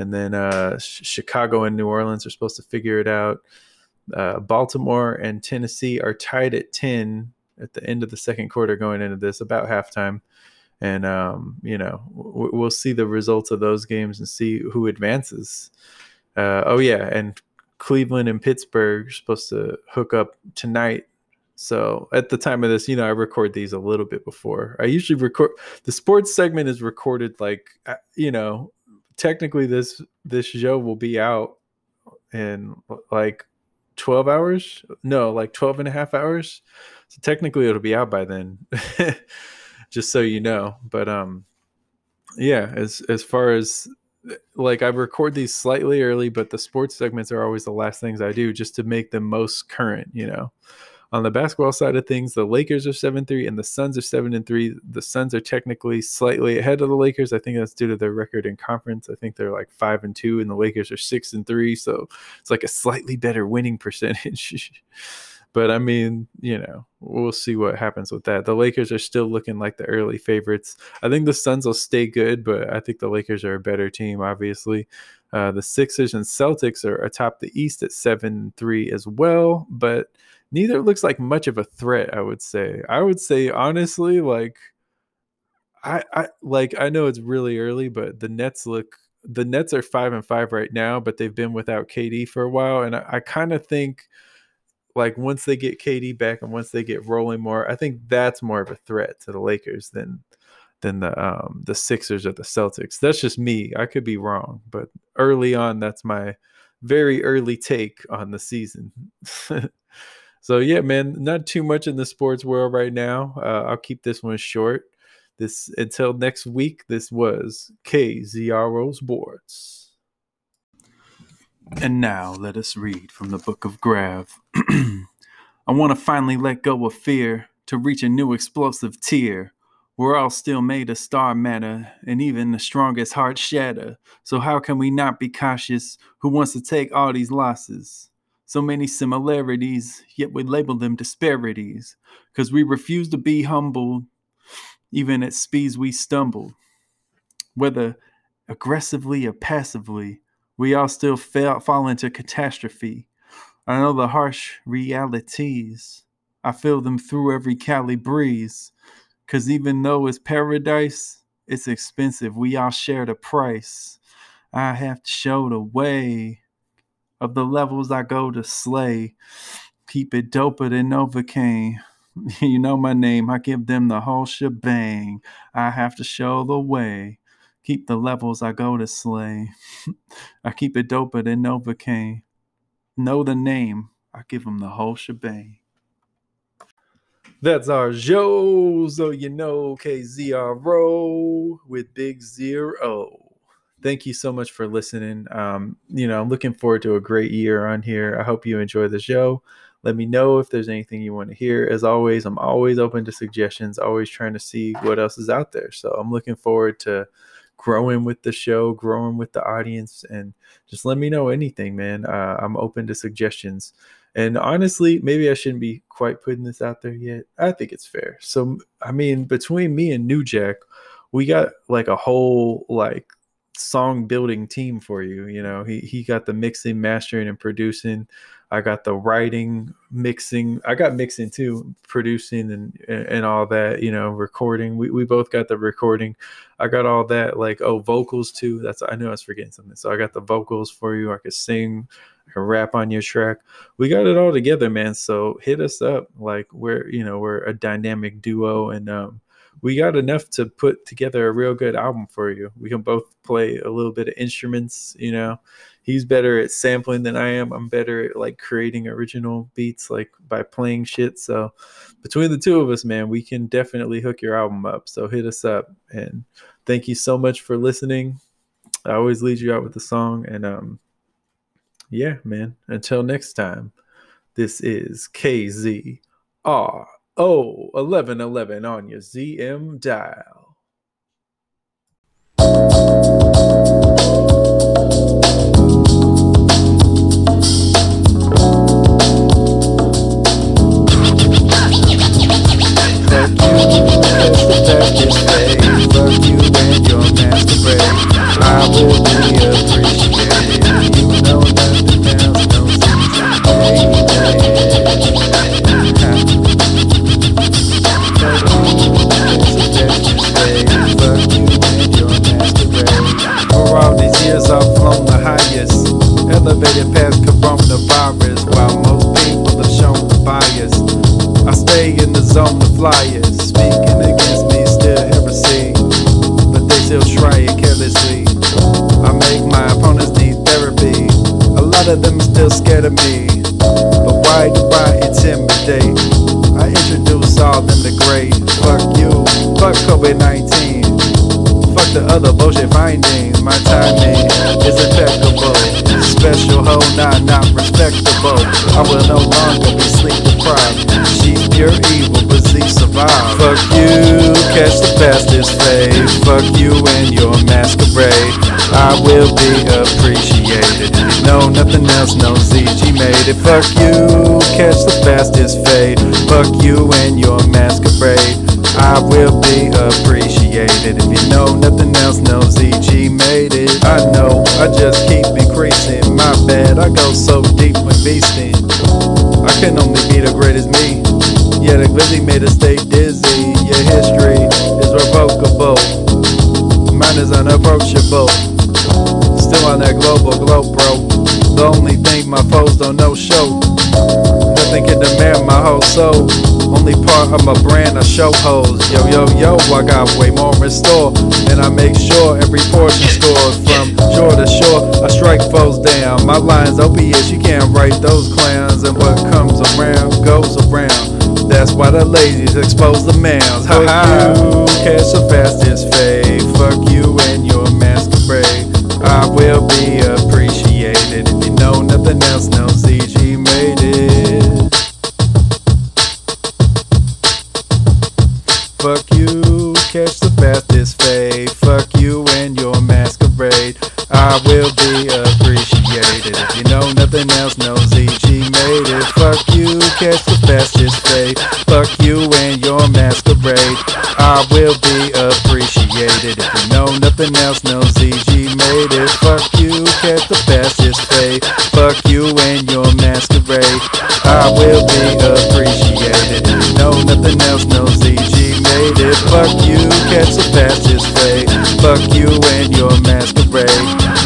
and then uh, Chicago and New Orleans are supposed to figure it out. Uh, Baltimore and Tennessee are tied at 10 at the end of the second quarter going into this, about halftime. And, um, you know, w- we'll see the results of those games and see who advances. Uh, oh, yeah. And Cleveland and Pittsburgh are supposed to hook up tonight. So at the time of this, you know, I record these a little bit before. I usually record the sports segment is recorded like, uh, you know, technically this this show will be out in like 12 hours? No like 12 and a half hours? So technically it'll be out by then just so you know. But um yeah as as far as like I record these slightly early, but the sports segments are always the last things I do just to make them most current, you know. On the basketball side of things, the Lakers are 7 3 and the Suns are 7 and 3. The Suns are technically slightly ahead of the Lakers. I think that's due to their record in conference. I think they're like 5 and 2, and the Lakers are 6 and 3. So it's like a slightly better winning percentage. but I mean, you know, we'll see what happens with that. The Lakers are still looking like the early favorites. I think the Suns will stay good, but I think the Lakers are a better team, obviously. Uh, the Sixers and Celtics are atop the East at 7 3 as well, but neither looks like much of a threat, I would say. I would say honestly, like I, I like I know it's really early, but the Nets look the Nets are five and five right now, but they've been without KD for a while. And I, I kind of think like once they get KD back and once they get rolling more, I think that's more of a threat to the Lakers than than the um, the Sixers or the Celtics. That's just me. I could be wrong, but early on, that's my very early take on the season. so yeah, man, not too much in the sports world right now. Uh, I'll keep this one short. This until next week. This was KZRO Sports. And now let us read from the book of Grav. I want to finally let go of fear to reach a new explosive tier. We're all still made of star matter, and even the strongest hearts shatter. So, how can we not be cautious? Who wants to take all these losses? So many similarities, yet we label them disparities. Because we refuse to be humble, even at speeds we stumble. Whether aggressively or passively, we all still fail, fall into catastrophe. I know the harsh realities. I feel them through every Cali breeze. Cause even though it's paradise, it's expensive. We all share the price. I have to show the way of the levels I go to slay. Keep it doper than Novocaine. You know my name. I give them the whole shebang. I have to show the way. Keep the levels I go to slay. I keep it doper than Novocaine know the name, I give them the whole shebang. That's our show. So you know KZRO with Big Zero. Thank you so much for listening. Um, you know, I'm looking forward to a great year on here. I hope you enjoy the show. Let me know if there's anything you want to hear. As always, I'm always open to suggestions, always trying to see what else is out there. So I'm looking forward to growing with the show, growing with the audience, and just let me know anything, man. Uh, I'm open to suggestions. And honestly, maybe I shouldn't be quite putting this out there yet. I think it's fair. So, I mean, between me and Neujack, we got like a whole like song building team for you. You know, he he got the mixing, mastering, and producing. I got the writing, mixing. I got mixing too, producing and and all that. You know, recording. We we both got the recording. I got all that. Like oh, vocals too. That's I know I was forgetting something. So I got the vocals for you. I could sing. I can rap on your track. We got it all together, man. So hit us up. Like we're you know we're a dynamic duo and um we got enough to put together a real good album for you. We can both play a little bit of instruments, you know. He's better at sampling than I am. I'm better at like creating original beats like by playing shit. So between the two of us, man, we can definitely hook your album up. So hit us up and thank you so much for listening. I always lead you out with the song and um yeah, man. Until next time. This is KZR Oh, 1111 on your ZM dial. Elevated past coronavirus, while most people have shown the bias. I stay in the zone of flyers, speaking against me, still heresy, but they still try it carelessly. I make my opponents need therapy. A lot of them are still scared of me, but why do I intimidate? I introduce all them to great. Fuck you, fuck COVID 19. Fuck the other bullshit findings. My timing is impeccable. Special hoe, not not respectable. I will no longer be sleep deprived. She's pure evil, but Z survive. Fuck you, catch the fastest fade. Fuck you and your masquerade. I will be appreciated. Know nothing else, no ZG made it. Fuck you, catch the fastest fade. Fuck you and your masquerade. I will be appreciated. If you know nothing else, no ZG made it. I know, I just keep increasing. My bad, I go so deep when beasting. I can only be the greatest me. Yeah, the glizzy made us stay dizzy. Your history is revocable. Mine is unapproachable. Still on that global globe, bro. The only thing my foes don't know show. Thinking the man, my whole soul. Only part of my brand I show hoes. Yo, yo, yo, I got way more in store. And I make sure every portion scores from shore to shore. I strike foes down. My line's opiates, you can't write those clowns. And what comes around goes around. That's why the ladies expose the males. Ha ha. Catch the fastest fade. Fuck you and your masquerade. I will be appreciated. If you know nothing else, no ZG Fuck you, catch the fastest fade. Fuck you and your masquerade. I will be appreciated. If you know nothing else, no ZG made it. Fuck you, catch the fastest fade. Fuck you and your masquerade. I will be appreciated. If you know nothing else, no ZG made it. Fuck you, catch the fastest fade. Fuck you and your masquerade. I will be appreciated. If you know nothing else, no ZG made it. Fuck you, catch the fastest fade. Fuck you and your masquerade.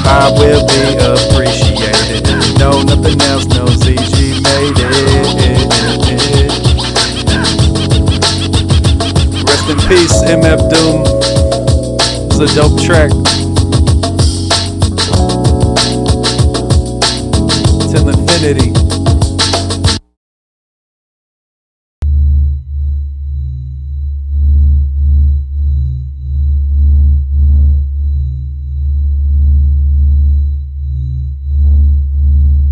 I will be appreciated. Know nothing else, no ZG MF DOOM. It's a dope track. Till infinity.